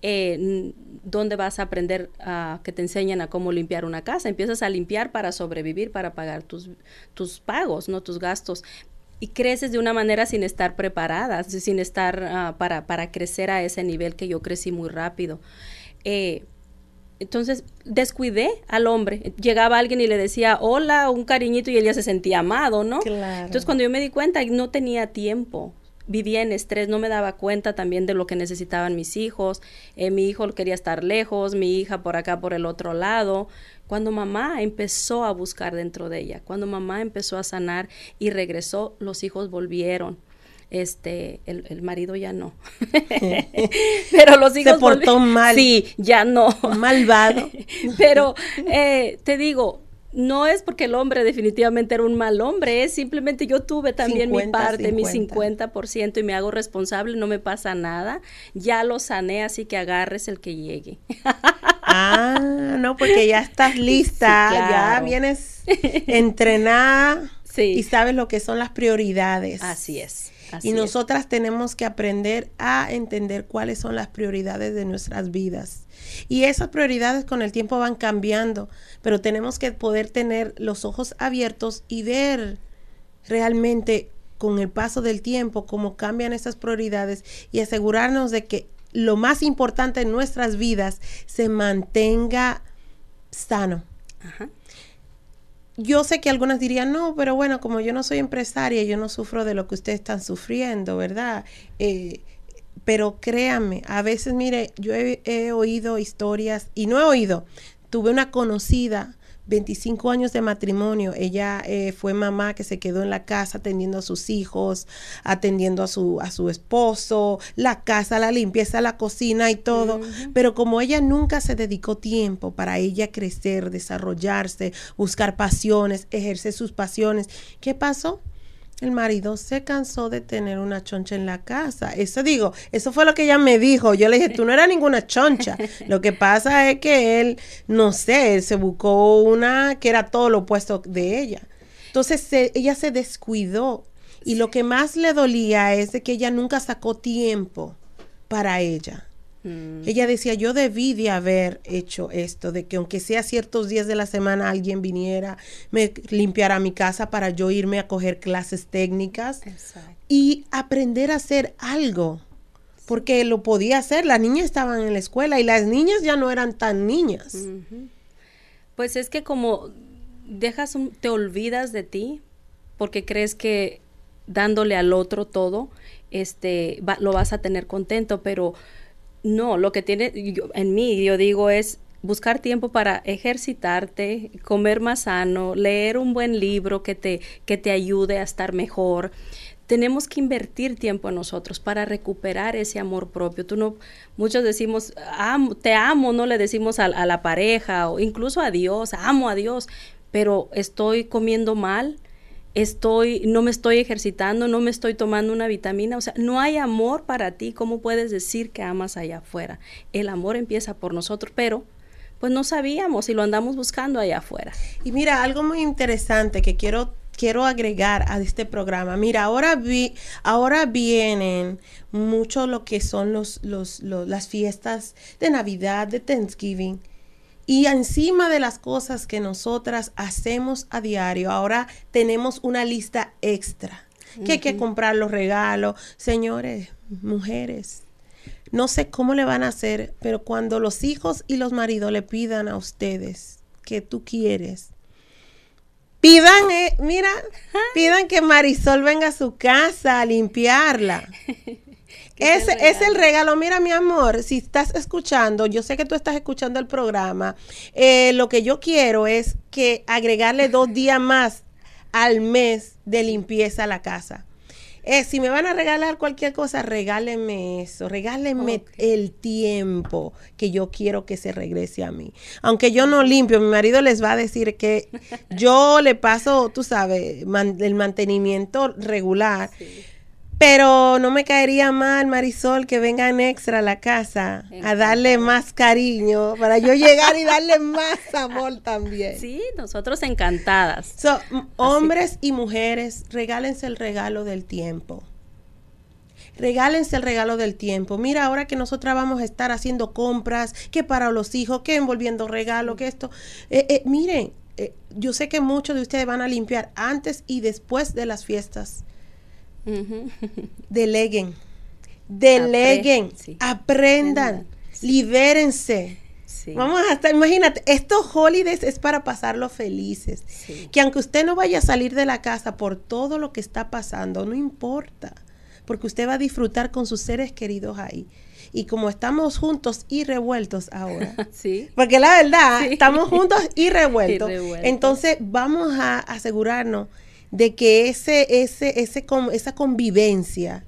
Eh, ¿Dónde vas a aprender a que te enseñen a cómo limpiar una casa? Empiezas a limpiar para sobrevivir, para pagar tus, tus pagos, ¿no? Tus gastos y creces de una manera sin estar preparada, sin estar ah, para, para, crecer a ese nivel que yo crecí muy rápido. Eh, entonces descuidé al hombre. Llegaba alguien y le decía hola, un cariñito y él ya se sentía amado, ¿no? Entonces cuando yo me di cuenta no tenía tiempo. Vivía en estrés, no me daba cuenta también de lo que necesitaban mis hijos. Eh, mi hijo quería estar lejos, mi hija por acá, por el otro lado. Cuando mamá empezó a buscar dentro de ella, cuando mamá empezó a sanar y regresó, los hijos volvieron este el, el, marido ya no. Pero los hijos se portó mal. Sí ya no. Malvado. Pero eh, te digo no es porque el hombre definitivamente era un mal hombre, es simplemente yo tuve también mi parte, mi 50% y me hago responsable, no me pasa nada, ya lo sané, así que agarres el que llegue. ah, no, porque ya estás lista, ya vienes entrenada y sabes lo que son las prioridades. Así es y nosotras tenemos que aprender a entender cuáles son las prioridades de nuestras vidas. Y esas prioridades con el tiempo van cambiando, pero tenemos que poder tener los ojos abiertos y ver realmente con el paso del tiempo cómo cambian esas prioridades y asegurarnos de que lo más importante en nuestras vidas se mantenga sano. Ajá yo sé que algunas dirían, no, pero bueno, como yo no soy empresaria, yo no sufro de lo que ustedes están sufriendo, ¿verdad? Eh, pero créanme, a veces, mire, yo he, oído historias, y no he oído, tuve una conocida 25 años de matrimonio. Ella eh, fue mamá que se quedó en la casa atendiendo a sus hijos, atendiendo a su, a su esposo, la casa, la limpieza, la cocina y todo. Pero como ella nunca se dedicó tiempo para ella crecer, desarrollarse, buscar pasiones, ejercer sus pasiones, ¿qué pasó? El marido se cansó de tener una choncha en la casa. Eso digo, eso fue lo que ella me dijo. Yo le dije, tú no eras ninguna choncha. Lo que pasa es que él, no sé, él se buscó una que era todo lo opuesto de ella. Entonces ella se descuidó. Y lo que más le dolía es de que ella nunca sacó tiempo para ella. Mm. Ella decía, yo debí de haber hecho esto, de que aunque sea ciertos días de la semana alguien viniera, me limpiara mi casa para yo irme a coger clases técnicas y aprender a hacer algo, porque lo podía hacer, las niñas estaban en la escuela y las niñas ya no eran tan niñas. Pues es que como dejas, te olvidas de ti, porque crees que dándole al otro todo, este, lo vas a tener contento, pero no, lo que tiene en mí, yo digo, es buscar tiempo para ejercitarte, comer más sano, leer un buen libro que te, que te ayude a estar mejor. Tenemos que invertir tiempo en nosotros para recuperar ese amor propio. Tú no, muchos decimos, te amo, no le decimos a la pareja o incluso a Dios, amo a Dios, pero estoy comiendo mal, estoy, no me estoy ejercitando, no me estoy tomando una vitamina, o sea, no hay amor para ti, ¿cómo puedes decir que amas allá afuera? El amor empieza por nosotros, pero pues no sabíamos y lo andamos buscando allá afuera. Y mira, algo muy interesante que quiero quiero agregar a este programa. Mira, ahora vi, ahora vienen mucho lo que son los, los, las fiestas de Navidad, de Thanksgiving y encima de las cosas que nosotras hacemos a diario, ahora tenemos una lista extra. Que hay que comprar los regalos. Señores, mujeres, no sé cómo le van a hacer, pero cuando los hijos y los maridos le pidan a ustedes que tú quieres, pidan, eh, mira, pidan que Marisol venga a su casa a limpiarla. Ese es el regalo. Mira, mi amor, si estás escuchando, yo sé que tú estás escuchando el programa. Eh, lo que yo quiero es que agregarle dos días más al mes de limpieza a la casa. Eh, si me van a regalar cualquier cosa, regálenme eso, regálenme el tiempo que yo quiero que se regrese a mí. Aunque yo no limpio, mi marido les va a decir que yo le paso, tú sabes, el mantenimiento regular. Pero no me caería mal, Marisol, que vengan extra a la casa a darle más cariño para yo llegar y darle más amor también. Sí, nosotros encantadas. hombres y mujeres, regálense el regalo del tiempo. regálense el regalo del tiempo. Mira, ahora que nosotras vamos a estar haciendo compras, que para los hijos, que envolviendo regalo, que esto. Eh, eh, miren, eh, yo sé que muchos de ustedes van a limpiar antes y después de las fiestas. Deleguen, deleguen, aprendan, libérense. Vamos a estar, imagínate, estos holidays es para pasarlo felices. Que aunque usted no vaya a salir de la casa por todo lo que está pasando, no importa, porque usted va a disfrutar con sus seres queridos ahí. Y como estamos juntos y revueltos ahora, sí. porque la verdad, estamos juntos y revueltos, entonces vamos a asegurarnos de que ese, ese, ese, esa convivencia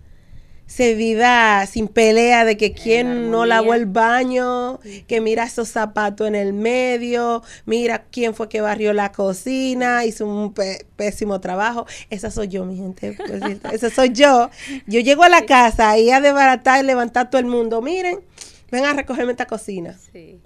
se viva sin pelea de que quién no lavó el baño, que mira esos zapatos en el medio, mira quién fue que barrió la cocina, hizo un pésimo trabajo. Esa soy yo, mi gente. Esa soy yo. Yo llego a la casa y a desbaratar y levantar todo el mundo. Miren, ven a recogerme esta cocina. Sí.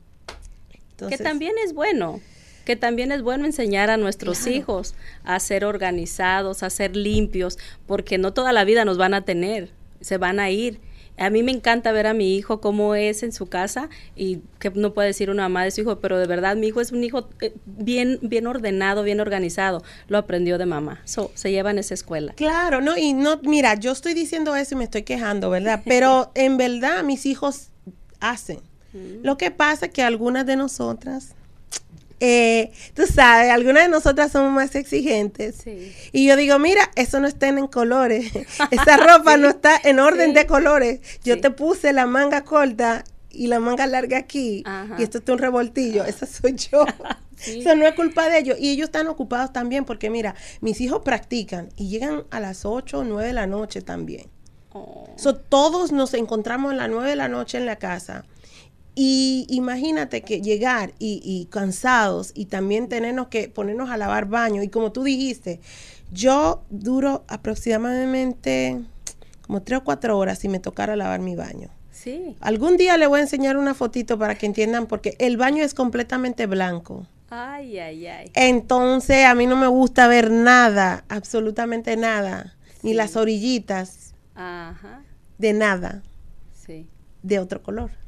que también es bueno que también es bueno enseñar a nuestros hijos a ser organizados, a ser limpios, porque no toda la vida nos van a tener se van a ir. A mí me encanta ver a mi hijo cómo es en su casa y que no puede decir una mamá de su hijo, pero de verdad mi hijo es un hijo eh, bien bien ordenado, bien organizado. Lo aprendió de mamá. se lleva en esa escuela. Claro, no y no mira, yo estoy diciendo eso y me estoy quejando, ¿verdad? Pero en verdad mis hijos hacen. Mm. Lo que pasa es que algunas de nosotras eh, tú sabes, algunas de nosotras somos más exigentes. Y yo digo, mira, eso no está en colores. Esa ropa no está en orden de colores. Yo te puse la manga corta y la manga larga aquí. Y esto es un revoltillo. Esa soy yo. Eso no es culpa de ellos. Y ellos están ocupados también porque, mira, mis hijos practican y llegan a las 8 o 9 de la noche también. Oh. todos nos encontramos a las 9 de la noche en la casa y imagínate que llegar y, cansados y también tenernos que ponernos a lavar baño. Y como tú dijiste, yo duro aproximadamente como tres o cuatro horas si me tocara lavar mi baño. Sí. Algún día le voy a enseñar una fotito para que entiendan porque el baño es completamente blanco. Ay, ay, ay. Entonces a mí no me gusta ver nada, absolutamente nada, ni las orillitas. Ajá. De nada. Sí. De otro color.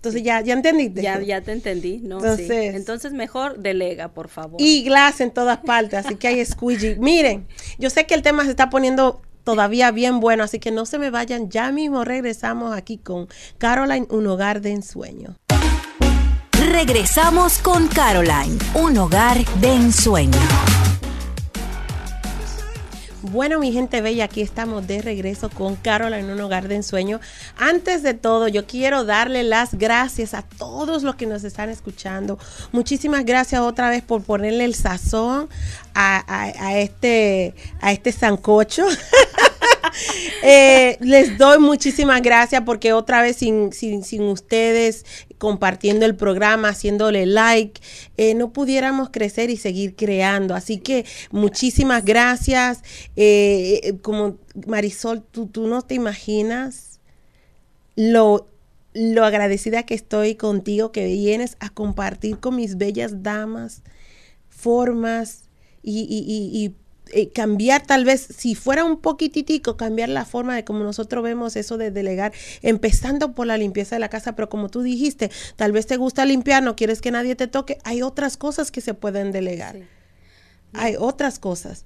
Entonces ya, ya entendiste. Ya, ya te entendí, ¿no? Entonces, Entonces mejor delega, por favor. Y glass en todas partes, así que hay squeegee. Miren, yo sé que el tema se está poniendo todavía bien bueno, así que no se me vayan. Ya mismo regresamos aquí con Caroline, un hogar de ensueño. Regresamos con Caroline, un hogar de ensueño. Bueno, mi gente bella, aquí estamos de regreso con Carola en un hogar de ensueño. Antes de todo, yo quiero darle las gracias a todos los que nos están escuchando. Muchísimas gracias otra vez por ponerle el sazón a, este, a este sancocho. Eh, les doy muchísimas gracias porque otra vez sin, sin, sin ustedes compartiendo el programa, haciéndole like, eh, no pudiéramos crecer y seguir creando. Así que muchísimas gracias. Eh, como Marisol, tú, tú no te imaginas lo lo agradecida que estoy contigo que vienes a compartir con mis bellas damas formas y, y, y eh, cambiar tal vez, si fuera un poquititico, cambiar la forma de como nosotros vemos eso de delegar, empezando por la limpieza de la casa, pero como tú dijiste, tal vez te gusta limpiar, no quieres que nadie te toque, hay otras cosas que se pueden delegar. Hay otras cosas.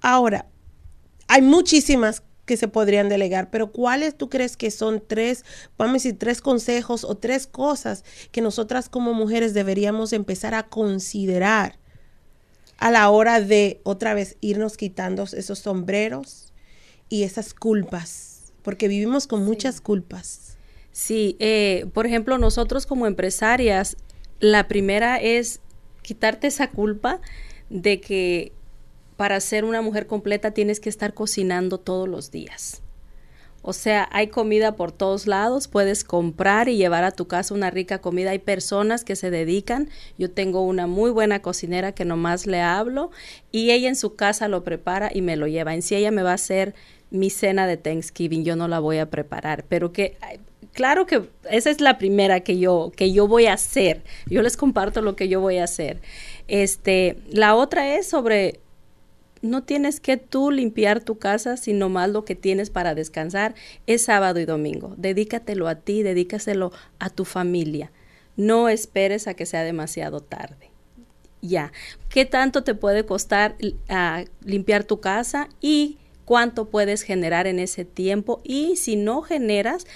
Ahora, hay muchísimas que se podrían delegar, pero ¿cuáles tú crees que son tres, vamos a decir, tres consejos o tres cosas que nosotras como mujeres deberíamos empezar a considerar? A la hora de otra vez irnos quitando esos sombreros y esas culpas, porque vivimos con muchas culpas. Sí, eh, por ejemplo, nosotros como empresarias, la primera es quitarte esa culpa de que para ser una mujer completa tienes que estar cocinando todos los días. O sea, hay comida por todos lados, puedes comprar y llevar a tu casa una rica comida. Hay personas que se dedican. Yo tengo una muy buena cocinera que nomás le hablo y ella en su casa lo prepara y me lo lleva. En sí ella me va a hacer mi cena de Thanksgiving, yo no la voy a preparar, pero que claro que esa es la primera que yo que yo voy a hacer. Yo les comparto lo que yo voy a hacer. Este, la otra es sobre no tienes que tú limpiar tu casa, sino más lo que tienes para descansar es sábado y domingo. Dedícatelo a ti, dedícaselo a tu familia. No esperes a que sea demasiado tarde. Ya. ¿Qué tanto te puede costar limpiar tu casa y cuánto puedes generar en ese tiempo? Y si no generas,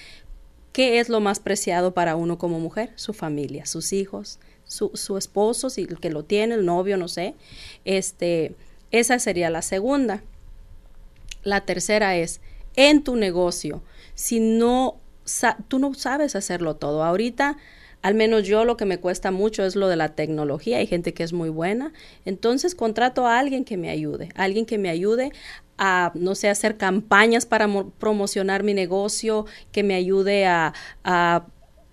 ¿qué es lo más preciado para uno como mujer? Su familia, sus hijos, su, su esposo, si el que lo tiene, el novio, no sé. Este esa sería la segunda. La tercera es, en tu negocio, si no, tú no sabes hacerlo todo. Ahorita, al menos yo lo que me cuesta mucho es lo de la tecnología. Hay gente que es muy buena. Entonces contrato a alguien que me ayude, alguien que me ayude a, no sé, hacer campañas para promocionar mi negocio, que me ayude a,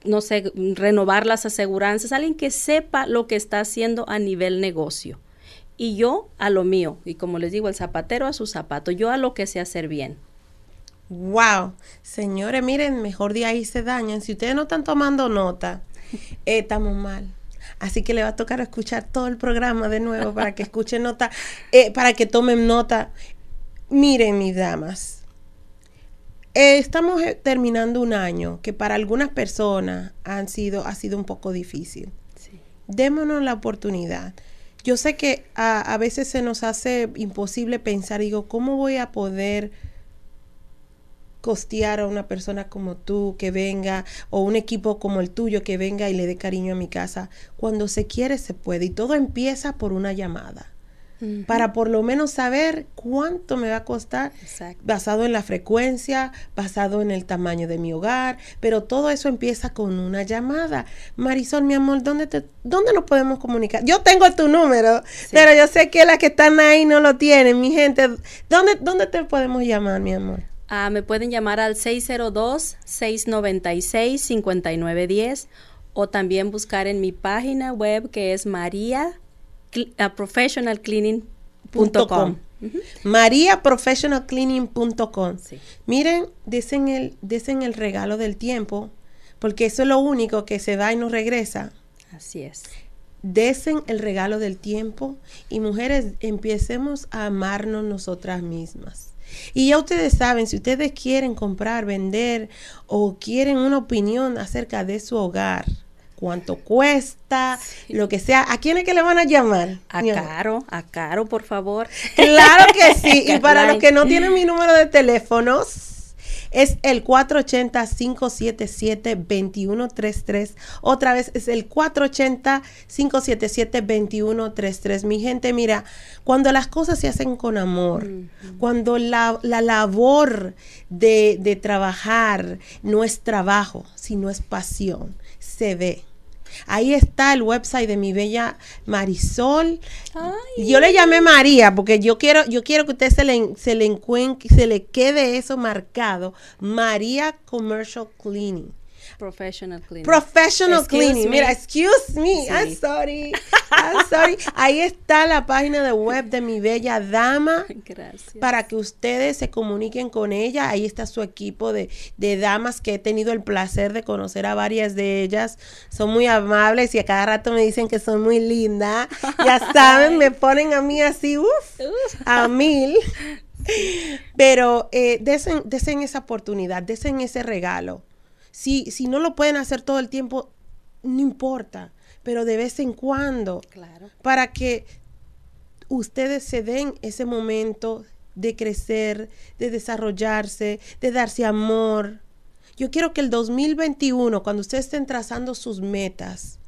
no sé, renovar las aseguranzas, alguien que sepa lo que está haciendo a nivel negocio y yo a lo mío. Y como les digo, el zapatero a su zapato, yo a lo que sé hacer bien. Wow, señores, miren, mejor de ahí se dañan. Si ustedes no están tomando nota, eh, estamos mal. Así que le va a tocar escuchar todo el programa de nuevo para que escuchen nota, eh, para que tomen nota. Miren, mis damas, eh, estamos terminando un año que para algunas personas han sido, ha sido un poco difícil. Démonos la oportunidad yo sé que a, veces se nos hace imposible pensar, digo, ¿cómo voy a poder costear a una persona como tú que venga o un equipo como el tuyo que venga y le dé cariño a mi casa? Cuando se quiere se puede y todo empieza por una llamada para por lo menos saber cuánto me va a costar, basado en la frecuencia, basado en el tamaño de mi hogar, pero todo eso empieza con una llamada. Marisol, mi amor, ¿dónde, te, dónde nos podemos comunicar? Yo tengo tu número, pero yo sé que las que están ahí no lo tienen, mi gente. ¿Dónde, dónde te podemos llamar, mi amor? Ah, me pueden llamar al 602-696-5910 o también buscar en mi página web que es María professionalcleaning.com. mariaprofessionalcleaning.com. Miren, desen el, desen el regalo del tiempo, porque eso es lo único que se da y no regresa. Así es. Desen el regalo del tiempo y mujeres, empecemos a amarnos nosotras mismas. Y ya ustedes saben, si ustedes quieren comprar, vender o quieren una opinión acerca de su hogar, cuánto cuesta, lo que sea. ¿A quién es que le van a llamar? A Caro, a Caro, por favor. Claro que sí. y para los que no tienen mi número de teléfonos, es el 480-577-2133. Otra vez es el 480-577-2133. Mi gente, mira, cuando las cosas se hacen con amor, cuando la, labor de, de trabajar no es trabajo, sino es pasión, se ve. Ahí está el website de mi bella Marisol. Yo le llamé María porque yo quiero, yo quiero que usted se le, se le encuentre, se le quede eso marcado. María Commercial Cleaning. Professional cleaning. Professional cleaning. Mira, excuse me. I'm sorry. I'm sorry. Ahí está la página de web de mi bella dama. Gracias. Para que ustedes se comuniquen con ella. Ahí está su equipo de, de damas que he tenido el placer de conocer a varias de ellas. Son muy amables y a cada rato me dicen que son muy lindas. Ya saben, me ponen a mí así, uff, a mil. Pero eh, desen, desen esa oportunidad, desen ese regalo. Si, si no lo pueden hacer todo el tiempo, no importa, pero de vez en cuando, claro. para que ustedes se den ese momento de crecer, de desarrollarse, de darse amor. Yo quiero que el 2021, cuando ustedes estén trazando sus metas,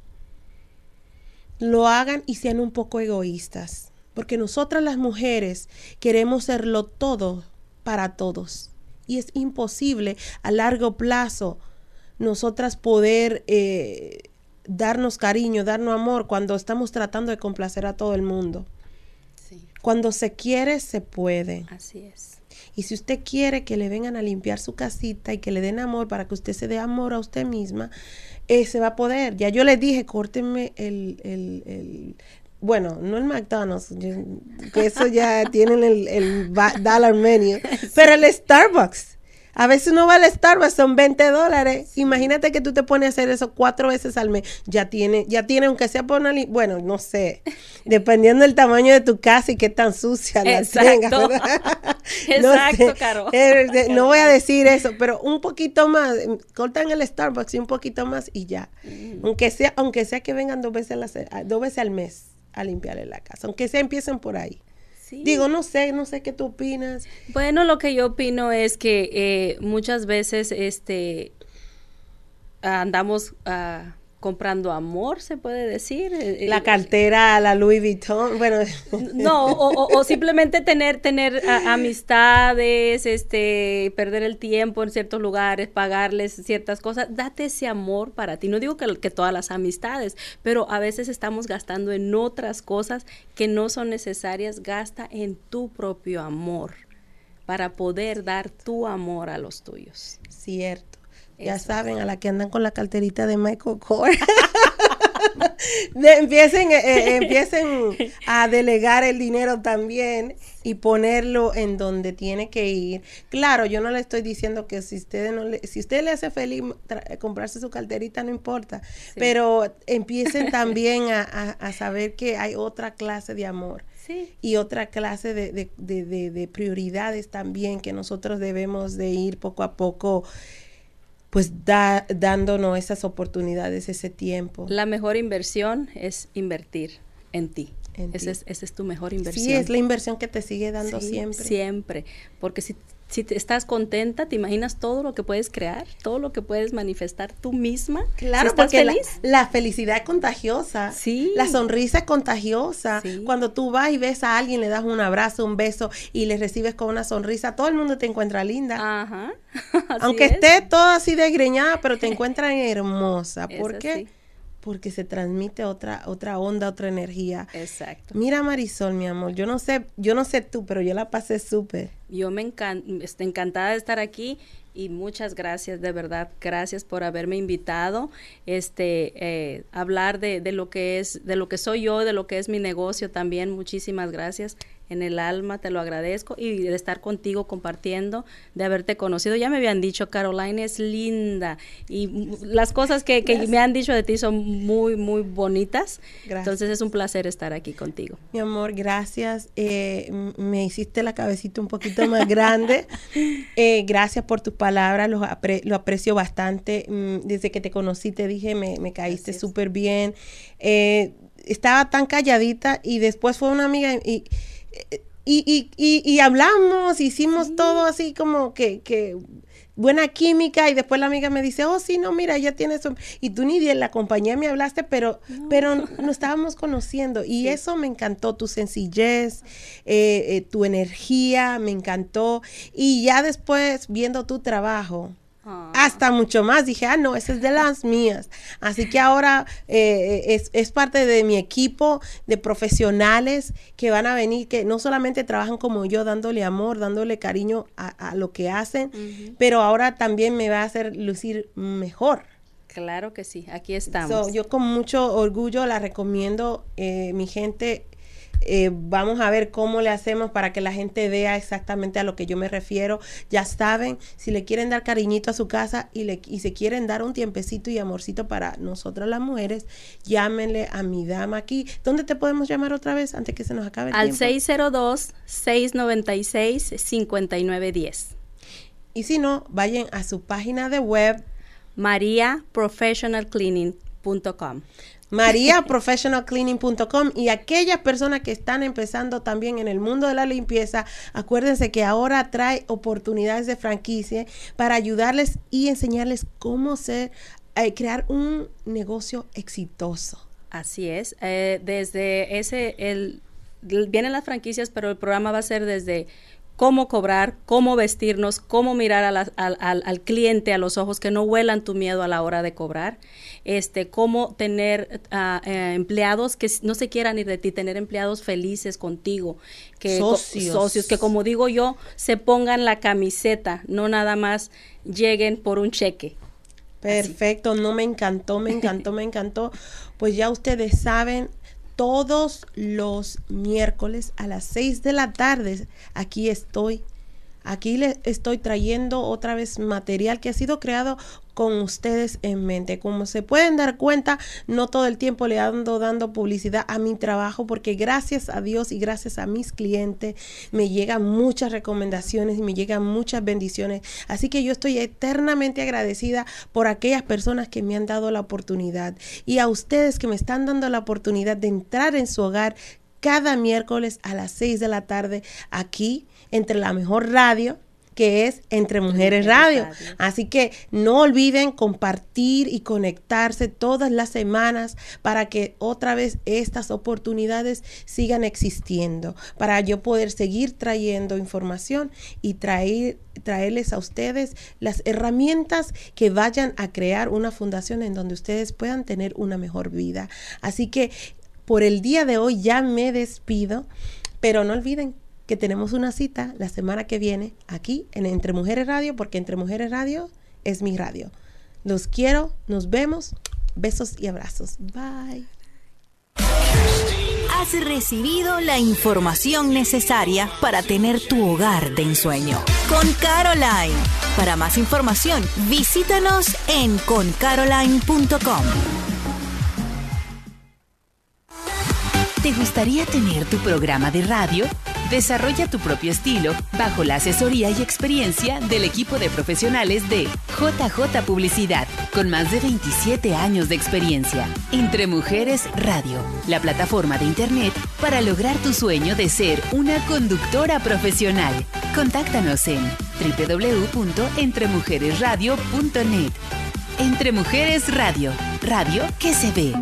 lo hagan y sean un poco egoístas, porque nosotras las mujeres queremos serlo todo para todos y es imposible a largo plazo nosotras poder eh, darnos cariño, darnos amor cuando estamos tratando de complacer a todo el mundo. Cuando se quiere, se puede. Así es. Y si usted quiere que le vengan a limpiar su casita y que le den amor para que usted se dé amor a usted misma, eh, se va a poder. Ya yo le dije, córtenme el, el, el bueno, no el McDonald's, que eso ya tienen el, el dollar menu, pero el Starbucks A veces uno va al Starbucks, son 20 dólares. Imagínate que tú te pones a hacer eso cuatro veces al mes. Ya tiene, ya tiene, aunque sea por una, bueno, no sé, dependiendo del tamaño de tu casa y qué tan sucia la tengas. Exacto, no Caro. Eh, no voy a decir eso, pero un poquito más, cortan el Starbucks y un poquito más y ya. Mm. Aunque sea, aunque sea que vengan dos veces, dos veces al mes a limpiarle la casa, aunque sea empiecen por ahí. Digo, no sé, no sé qué tú opinas. Bueno, lo que yo opino es que eh, muchas veces este andamos uh, comprando amor, se puede decir. Eh, la eh, cartera, la Louis Vuitton, bueno. No, o, simplemente tener, tener amistades, este, perder el tiempo en ciertos lugares, pagarles ciertas cosas. Date ese amor para ti. No digo que, que todas las amistades, pero a veces estamos gastando en otras cosas que no son necesarias. Gasta en tu propio amor para poder dar tu amor a los tuyos. Cierto. Ya saben, a la que andan con la carterita de Michael Kors. empiecen, eh, eh, empiecen a delegar el dinero también y ponerlo en donde tiene que ir. Claro, yo no le estoy diciendo que si usted no le, si usted le hace feliz comprarse su carterita no importa, pero empiecen también a, saber que hay otra clase de amor. Y otra clase de, de, de, de prioridades también que nosotros debemos de ir poco a poco pues da, dándonos esas oportunidades, ese tiempo. La mejor inversión es invertir en ti. esa, es, es, tu mejor inversión. Sí, es la inversión que te sigue dando siempre. Siempre, porque si si te estás contenta, te imaginas todo lo que puedes crear, todo lo que puedes manifestar tú misma. Claro, estás porque feliz? La, felicidad es contagiosa. Sí. La sonrisa es contagiosa. Cuando tú vas y ves a alguien, le das un abrazo, un beso y le recibes con una sonrisa, todo el mundo te encuentra linda. Ajá. Aunque esté todo así desgreñada, pero te encuentran hermosa. ¿Por qué? Porque se transmite otra otra onda, otra energía. Exacto. Mira Marisol, mi amor, yo no sé, yo no sé tú, pero yo la pasé súper. Yo me encanta, estoy encantada de estar aquí y muchas gracias, de verdad, gracias por haberme invitado, este, eh, hablar de, de lo que es, de lo que soy yo, de lo que es mi negocio también, muchísimas gracias en el alma, te lo agradezco y de estar contigo compartiendo, de haberte conocido. Ya me habían dicho, Caroline es linda y las cosas que, me han dicho de ti son muy, muy bonitas. Entonces es un placer estar aquí contigo. Mi amor, gracias. Eh, me hiciste la cabecita un poquito más grande. Eh, gracias por tus palabras, lo, lo aprecio bastante. Mm, desde que te conocí te dije, me, me caíste súper bien. Eh, estaba tan calladita y después fue una amiga y y, y, y, hablamos, hicimos todo así como que, que buena química y después la amiga me dice, oh, sí, no, mira, ya tienes, y tú ni de la compañía me hablaste, pero, pero nos estábamos conociendo y eso me encantó, tu sencillez, eh, eh, tu energía, me encantó. Y ya después viendo tu trabajo, Ah. Hasta mucho más. Dije, ah, no, esa es de las mías. Así que ahora eh, es, parte de mi equipo de profesionales que van a venir, que no solamente trabajan como yo, dándole amor, dándole cariño a, lo que hacen, pero ahora también me va a hacer lucir mejor. Claro que sí, aquí estamos. yo con mucho orgullo la recomiendo, eh, mi gente eh, vamos a ver cómo le hacemos para que la gente vea exactamente a lo que yo me refiero. Ya saben, si le quieren dar cariñito a su casa y, le, y se quieren dar un tiempecito y amorcito para nosotras las mujeres, llámenle a mi dama aquí. ¿Dónde te podemos llamar otra vez antes que se nos acabe el Al 602-696-5910. Y si no, vayan a su página de web mariaprofessionalcleaning.com mariaprofessionalcleaning.com y aquellas personas que están empezando también en el mundo de la limpieza, acuérdense que ahora trae oportunidades de franquicia para ayudarles y enseñarles cómo ser, eh, crear un negocio exitoso. Así es, eh, desde ese, el, vienen las franquicias, pero el programa va a ser desde cómo cobrar, cómo vestirnos, cómo mirar al, cliente a los ojos, que no huelan tu miedo a la hora de cobrar, este, cómo tener ah, eh, empleados que no se quieran ir de ti, tener empleados felices contigo, que socios. socios, que como digo yo, se pongan la camiseta, no nada más lleguen por un cheque. Perfecto, no me encantó, me encantó, me encantó. Pues ya ustedes saben, todos los miércoles a las 6 de la tarde. Aquí estoy Aquí les estoy trayendo otra vez material que ha sido creado con ustedes en mente. Como se pueden dar cuenta, no todo el tiempo le ando dando publicidad a mi trabajo porque gracias a Dios y gracias a mis clientes me llegan muchas recomendaciones y me llegan muchas bendiciones. Así que yo estoy eternamente agradecida por aquellas personas que me han dado la oportunidad y a ustedes que me están dando la oportunidad de entrar en su hogar cada miércoles a las 6 de la tarde aquí entre la mejor radio que es Entre Mujeres Radio. Así que no olviden compartir y conectarse todas las semanas para que otra vez estas oportunidades sigan existiendo, para yo poder seguir trayendo información y traer, traerles a ustedes las herramientas que vayan a crear una fundación en donde ustedes puedan tener una mejor vida. Así que por el día de hoy ya me despido, pero no olviden que tenemos una cita la semana que viene aquí en Entre Mujeres Radio, porque Entre Mujeres Radio es mi radio. Los quiero, nos vemos, besos y abrazos. Bye. Has recibido la información necesaria para tener tu hogar de ensueño. Con Caroline. Para más información, visítanos en concaroline.com. ¿Te gustaría tener tu programa de radio? Desarrolla tu propio estilo bajo la asesoría y experiencia del equipo de profesionales de JJ Publicidad, con más de 27 años de experiencia. Entre Mujeres Radio, la plataforma de Internet para lograr tu sueño de ser una conductora profesional. Contáctanos en www.entremujeresradio.net. Entre Mujeres Radio, radio que se ve.